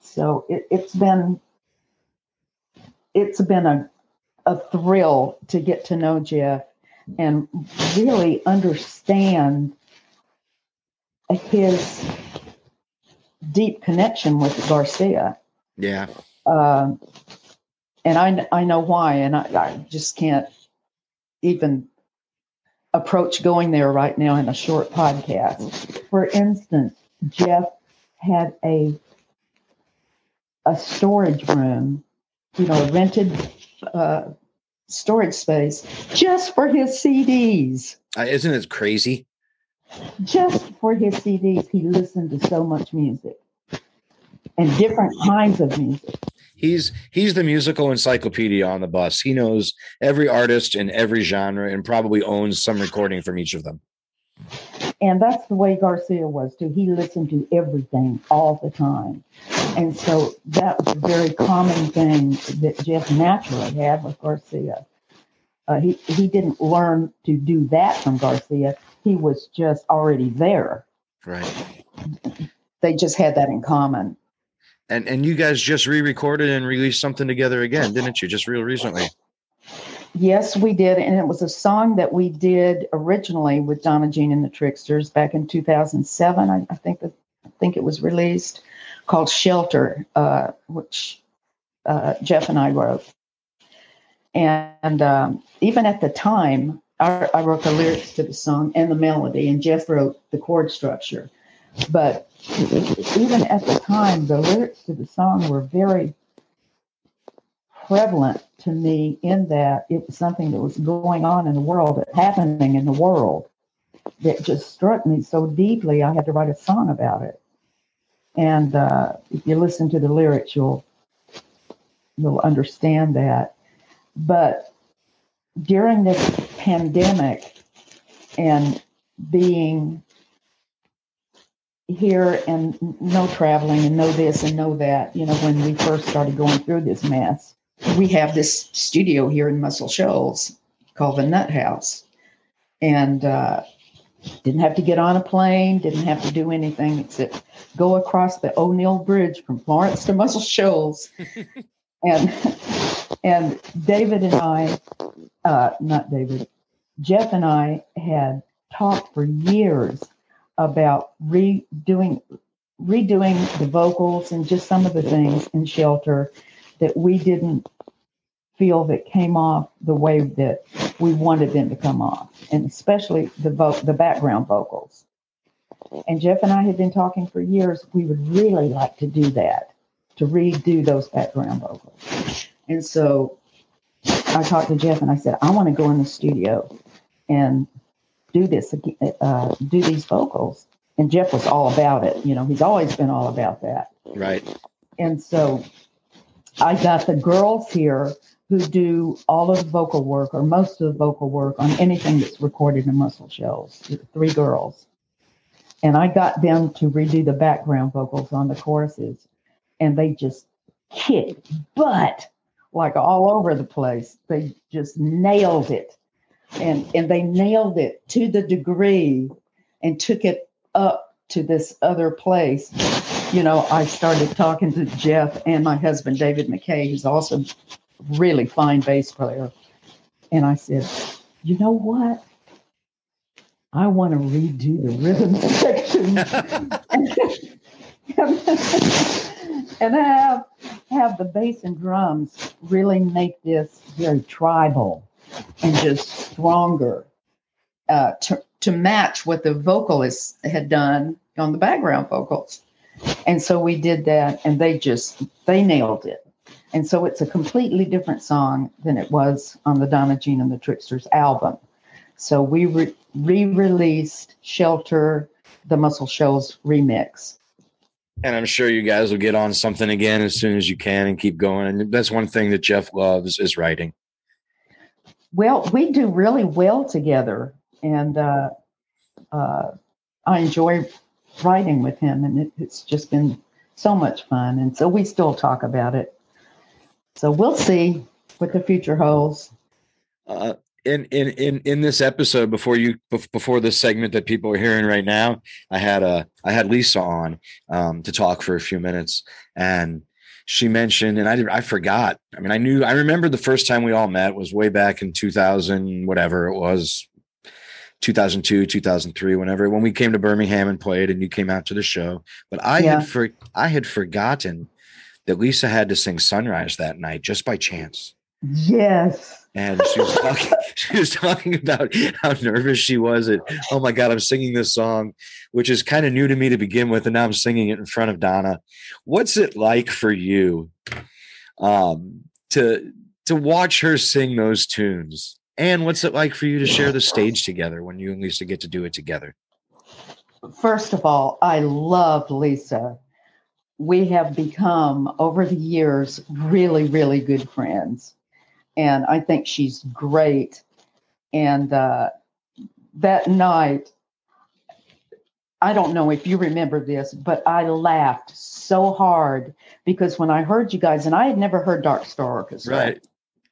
So it, it's been it's been a, a thrill to get to know Jeff and really understand his deep connection with Garcia. Yeah. Uh, and I, I know why, and I, I just can't even approach going there right now in a short podcast. For instance, Jeff had a a storage room, you know, rented uh, storage space just for his CDs. Uh, isn't it crazy? Just for his CDs, he listened to so much music and different kinds of music. He's he's the musical encyclopedia on the bus. He knows every artist in every genre and probably owns some recording from each of them. And that's the way Garcia was too. He listened to everything all the time. And so that was a very common thing that Jeff naturally had with Garcia. Uh, he, he didn't learn to do that from Garcia. He was just already there. Right. They just had that in common. And and you guys just re-recorded and released something together again, didn't you? Just real recently. Yes, we did. And it was a song that we did originally with Donna Jean and the Tricksters back in 2007. I, I think that I think it was released called Shelter, uh, which uh, Jeff and I wrote. And um, even at the time, I, I wrote the lyrics to the song and the melody, and Jeff wrote the chord structure. But even at the time, the lyrics to the song were very prevalent to me in that it was something that was going on in the world, happening in the world, that just struck me so deeply. I had to write a song about it. And uh, if you listen to the lyrics, you'll you'll understand that. But during this pandemic and being here and no traveling and no this and no that, you know, when we first started going through this mess, we have this studio here in Muscle Shoals called the Nut House. And uh, didn't have to get on a plane, didn't have to do anything except go across the O'Neal Bridge from Florence to Muscle Shoals. and and David and I, uh, not David, Jeff and I had talked for years about redoing redoing the vocals and just some of the things in shelter that we didn't feel that came off the way that we wanted them to come off, and especially the vo- the background vocals. And Jeff and I had been talking for years. We would really like to do that, to redo those background vocals. And so I talked to Jeff and I said, I want to go in the studio and do this, uh, do these vocals. And Jeff was all about it. You know, he's always been all about that. Right. And so I got the girls here who do all of the vocal work or most of the vocal work on anything that's recorded in Muscle Shoals. Three girls. And I got them to redo the background vocals on the choruses. And they just kicked butt like all over the place. They just nailed it. And and they nailed it to the degree and took it up to this other place. You know, I started talking to Jeff and my husband David MacKay, who's also really fine bass player. And I said, you know what? I want to redo the rhythm section and have have the bass and drums really make this very tribal and just stronger uh, to to match what the vocalist had done on the background vocals. And so we did that, and they just they nailed it. And so it's a completely different song than it was on the Donna Jean and the Tricksters album. So we re released Shelter, the Muscle Shoals remix. And I'm sure you guys will get on something again as soon as you can and keep going. And that's one thing that Jeff loves is writing. Well, we do really well together. And uh, uh, I enjoy writing with him. And it, it's just been so much fun. And so we still talk about it so we'll see what the future holds. Uh, in in in in this episode before you before this segment that people are hearing right now, I had a I had Lisa on um, to talk for a few minutes, and she mentioned, and I did, I forgot. I mean, I knew I remember the first time we all met was way back in two thousand whatever it was, 2002 2003 whenever when we came to birmingham and played and you came out to the show but i yeah. had for i had forgotten that Lisa had to sing Sunrise that night just by chance. Yes. and she was talking she was talking about how nervous she was at oh my god i'm singing this song which is kind of new to me to begin with and now i'm singing it in front of donna what's it like for you um to to watch her sing those tunes and what's it like for you to share the stage together when you and lisa get to do it together First of all, I love Lisa. We have become, over the years, really, really good friends. And I think she's great. And uh, that night, I don't know if you remember this, but I laughed so hard because when I heard you guys, and I had never heard Dark Star Orchestra. right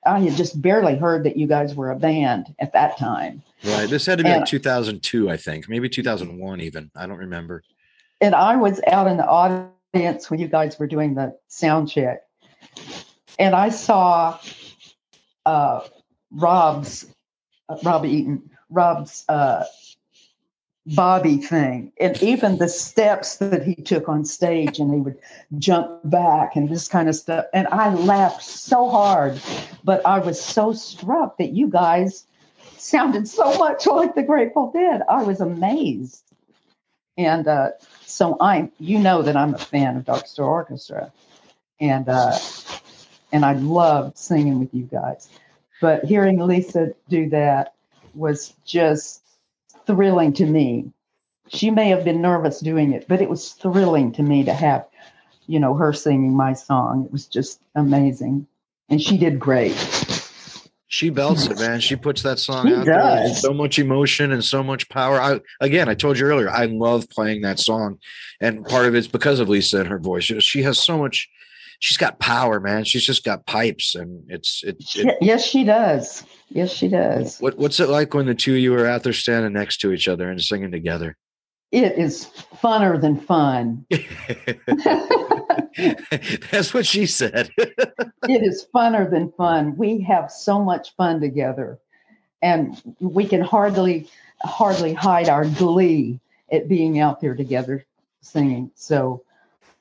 I had just barely heard that you guys were a band at that time. right this had to be And- like 2002 i think maybe 2001 even i don't remember and I was out in the audience when you guys were doing the sound check, and I saw uh, Rob's uh, Rob Eaton, Rob's uh, Bobby thing, and even the steps that he took on stage, and he would jump back and this kind of stuff, and I laughed so hard, but I was so struck that you guys sounded so much like the Grateful Dead. I was amazed. And uh, so I'm, you know, that I'm a fan of Dark Star Orchestra, and uh, and I loved singing with you guys. But hearing Lisa do that was just thrilling to me. She may have been nervous doing it, but it was thrilling to me to have, you know, her singing my song. It was just amazing, and she did great. She belts it, man. She puts that song She out there with does. so much emotion and so much power. I again, I told you earlier, I love playing that song, and part of it's because of Lisa and her voice. She has so much. She's got power, man. She's just got pipes, and it's it. It yes, she does. Yes, she does. what what's it like when the two of you are out there standing next to each other and singing together? It is funner than fun. That's what she said. it is funner than fun. We have so much fun together, and we can hardly hardly hide our glee at being out there together singing. So,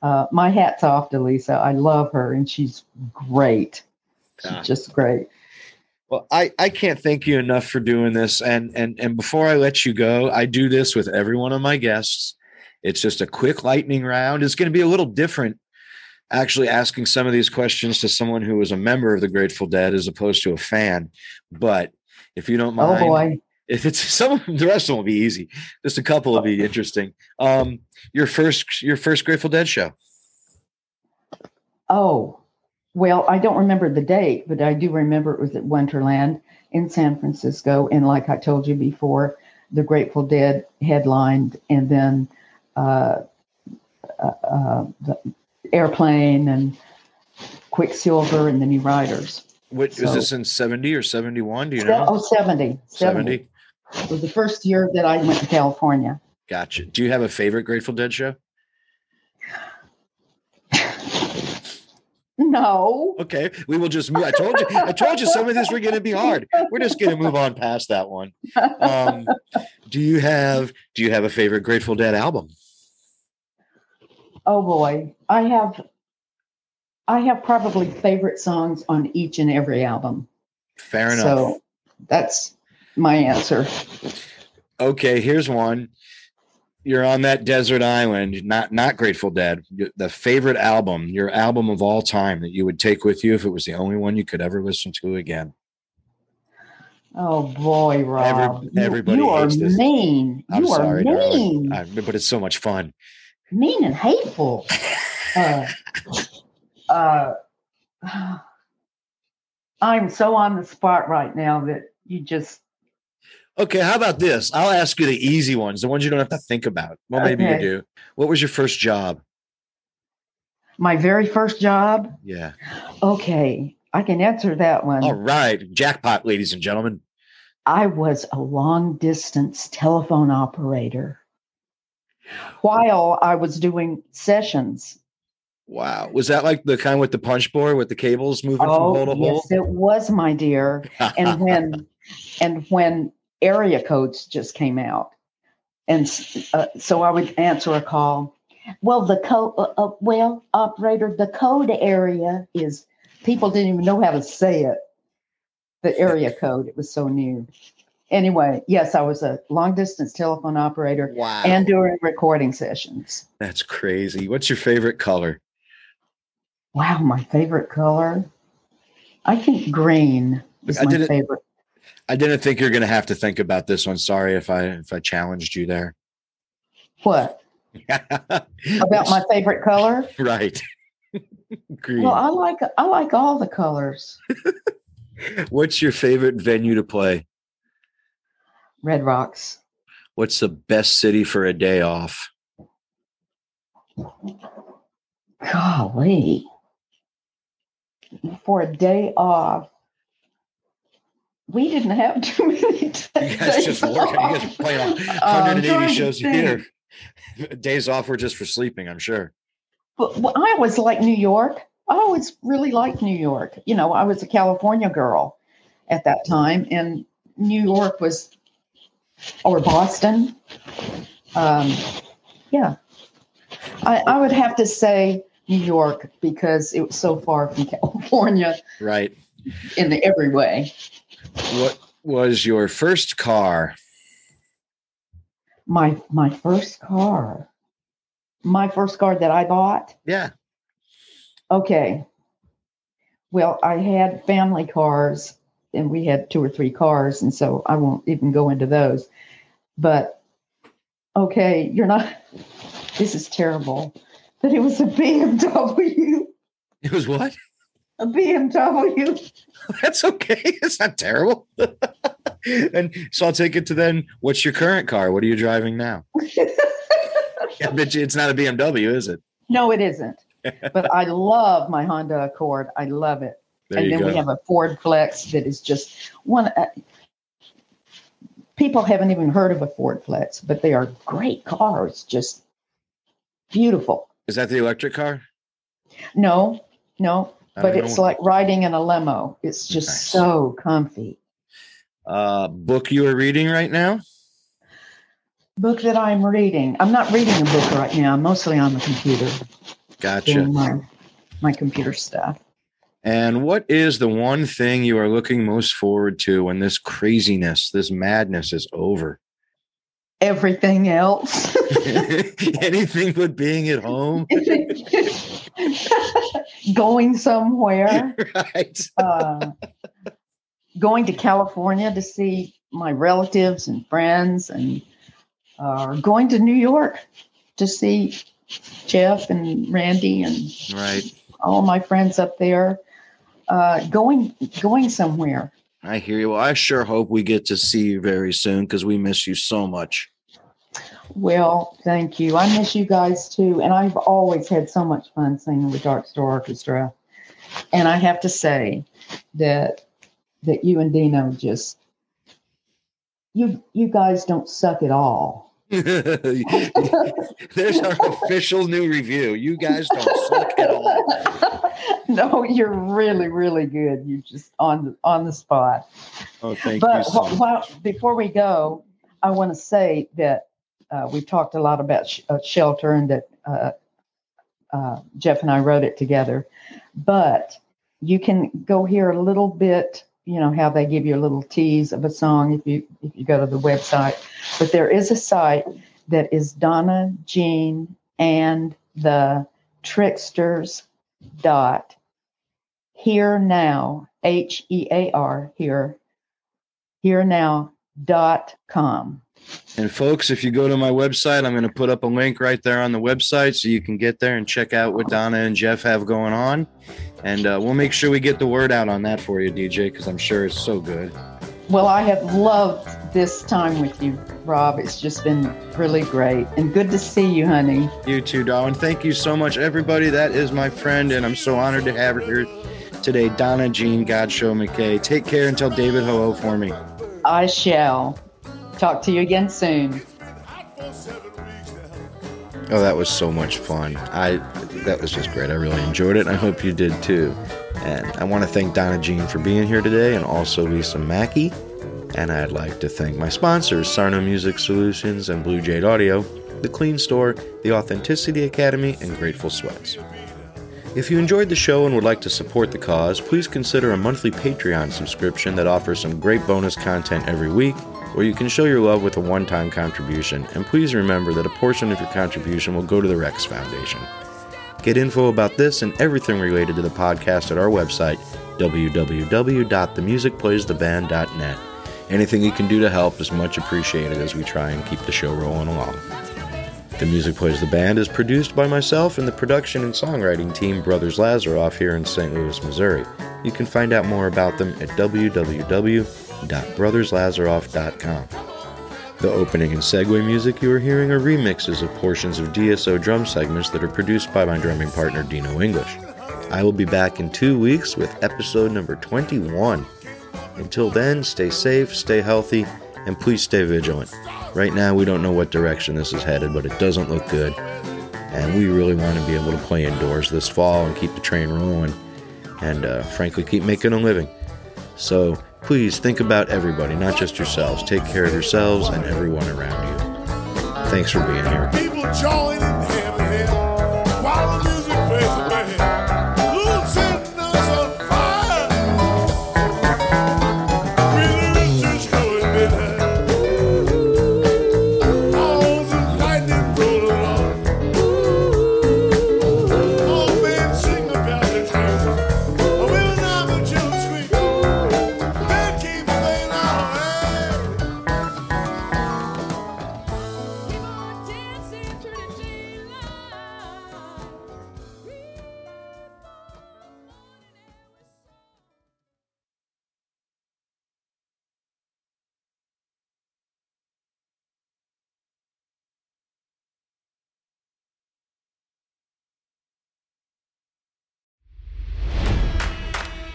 uh, my hat's off to Lisa. I love her, and she's great. She's Yeah. just great. Well, I, I can't thank you enough for doing this. And and and before I let you go, I do this with every one of my guests. It's just a quick lightning round. It's going to be a little different, actually asking some of these questions to someone who was a member of the Grateful Dead as opposed to a fan. But if you don't mind, Oh boy, if it's some of them, the rest of them will be easy. Just a couple will be interesting. Um, your first your first Grateful Dead show. oh well, I don't remember the date, but I do remember it was at Winterland in San Francisco, and like I told you before, the Grateful Dead headlined, and then uh, uh, uh, the airplane and Quicksilver and the New Riders. What was So- this in 70 or 71? Do you know? Oh, 70. 70. 70. It was the first year that I went to California. Gotcha. Do you have a favorite Grateful Dead show? No. Okay, we will just move. I told you. I told you some of this were going to be hard. We're just going to move on past that one. Um, do you have Do you have a favorite Grateful Dead album? Oh boy, I have I have probably favorite songs on each and every album. Fair enough. So that's my answer. okay, here's one. You're on that desert island, not not Grateful Dead. The favorite album, your album of all time that you would take with you if it was the only one you could ever listen to again. Oh boy, Rob. You- everybody you, are hates this. mean. I'm you sorry, are mean. I, but it's so much fun. mean and hateful. Uh, uh, I'm so on the spot right now that you just Okay, how about this? I'll ask you the easy ones, the ones you don't have to think about. Well, maybe Okay. you do. What was your first job? my very first job. Yeah. Okay, I can answer that one. All right. Jackpot, ladies and gentlemen. I was a long distance telephone operator while I was doing sessions. Wow. Was that like the kind with the punch board with the cables moving from oh, hole to Oh, hole? yes, it was, my dear. And when and when area codes just came out, and uh, so I would answer a call. Well, the code. Uh, uh, well, operator, the code area is. People didn't even know how to say it. the area code. It was so new. Anyway, yes, I was a long distance telephone operator Wow. and during recording sessions. That's crazy. What's your favorite color? Wow, my favorite color. I think green is I my favorite. I didn't think you're going to have to think about this one. Sorry if I if I challenged you there. What about my favorite color? right? Green. Well, I like I like all the colors. What's your favorite venue to play? Red Rocks. What's the best city for a day off? Golly. For a day off. We didn't have too many You guys just working. You guys playing on 180 shows a year. Days off were just for sleeping, I'm sure. But well, I always like New York. I always really liked New York. You know, I was a California girl at that time, and New York was, or Boston. Um, yeah, I, I would have to say New York because it was so far from California Right. in every way. What was your first car? My my first car, my first car that I bought. Yeah. Okay. Well, I had family cars and we had two or three cars, and so I won't even go into those. But okay, you're not, this is terrible. But it was a BMW, It was what? A BMW. That's okay. It's not terrible. and so I'll take it to then. What's your current car? What are you driving now? I bet you it's not a BMW, is it? no, it isn't. But I love my Honda Accord. I love it. There and then go. we have a Ford Flex that is just one. Uh, people haven't even heard of a Ford Flex, but they are great cars, just beautiful. Is that the electric car? No, no, but it's like riding in a limo. It's just Nice. so comfy. uh, book you are reading right now. Book that I'm reading. I'm not reading a book right now. I'm mostly on the computer Gotcha. doing my my computer stuff. And what is the one thing you are looking most forward to when this craziness, this madness is over? Everything else. Anything but being at home, Going somewhere. right? uh, going to California to see my relatives and friends, and uh, going to New York to see Jeff and Randy and Right. all my friends up there. Uh, going going somewhere. I hear you. Well, I sure hope we get to see you very soon because we miss you so much. Well, thank you. I miss you guys too, and I've always had so much fun singing with Dark Star Orchestra. And I have to say that that you and Dino just you you guys don't suck at all. There's our official new review. You guys don't suck at all. no, you're really, really good. You're just on the on the spot. Oh, thank but you so wh- while, before we go, I want to say that uh, we've talked a lot about sh- uh, shelter and that uh, uh, Jeff and I wrote it together. But you can go hear a little bit. You know how they give you a little tease of a song if you if you go to the website. But there is a site that is Donna Jean and the Tricksters dot here now H E A R here here now dot com. And folks, if you go to my website, I'm going to put up a link right there on the website so you can get there and check out what Donna and Jeff have going on. And uh, we'll make sure we get the word out on that for you, DJ, because I'm sure it's so good. Well, I have loved this time with you, Rob. It's just been really great and good to see you, honey. You too, darling. Thank you so much, everybody. That is my friend, and I'm so honored to have her here today, Donna Jean Godchaux MacKay. Take care and tell David hello for me. I shall talk to you again soon. Oh, that was so much fun. I that was just great. I really enjoyed it. I hope you did too. And I want to thank Donna Jean for being here today and also Lisa Mackey. And I'd like to thank my sponsors, Sarno Music Solutions and Blue Jade Audio, The Clean Store, The Authenticity Academy, and Grateful Sweats. If you enjoyed the show and would like to support the cause, please consider a monthly Patreon subscription that offers some great bonus content every week, or you can show your love with a one time contribution. And please remember that a portion of your contribution will go to the Rex Foundation. Get info about this and everything related to the podcast at our website, www.themusicplaystheband.net. Anything you can do to help is much appreciated as we try and keep the show rolling along. The Music Plays the Band is produced by myself and the production and songwriting team Brothers Lazaroff here in St. Louis, Missouri. You can find out more about them at www.brotherslazaroff.com. The opening and segue music you are hearing are remixes of portions of DSO drum segments that are produced by my drumming partner Dino English. I will be back in two weeks with episode number 21. Until then, stay safe, stay healthy, and please stay vigilant. Right now, we don't know what direction this is headed, but it doesn't look good. And we really want to be able to play indoors this fall and keep the train rolling and, uh, frankly, keep making a living. So please think about everybody, not just yourselves. Take care of yourselves and everyone around you. Thanks for being here.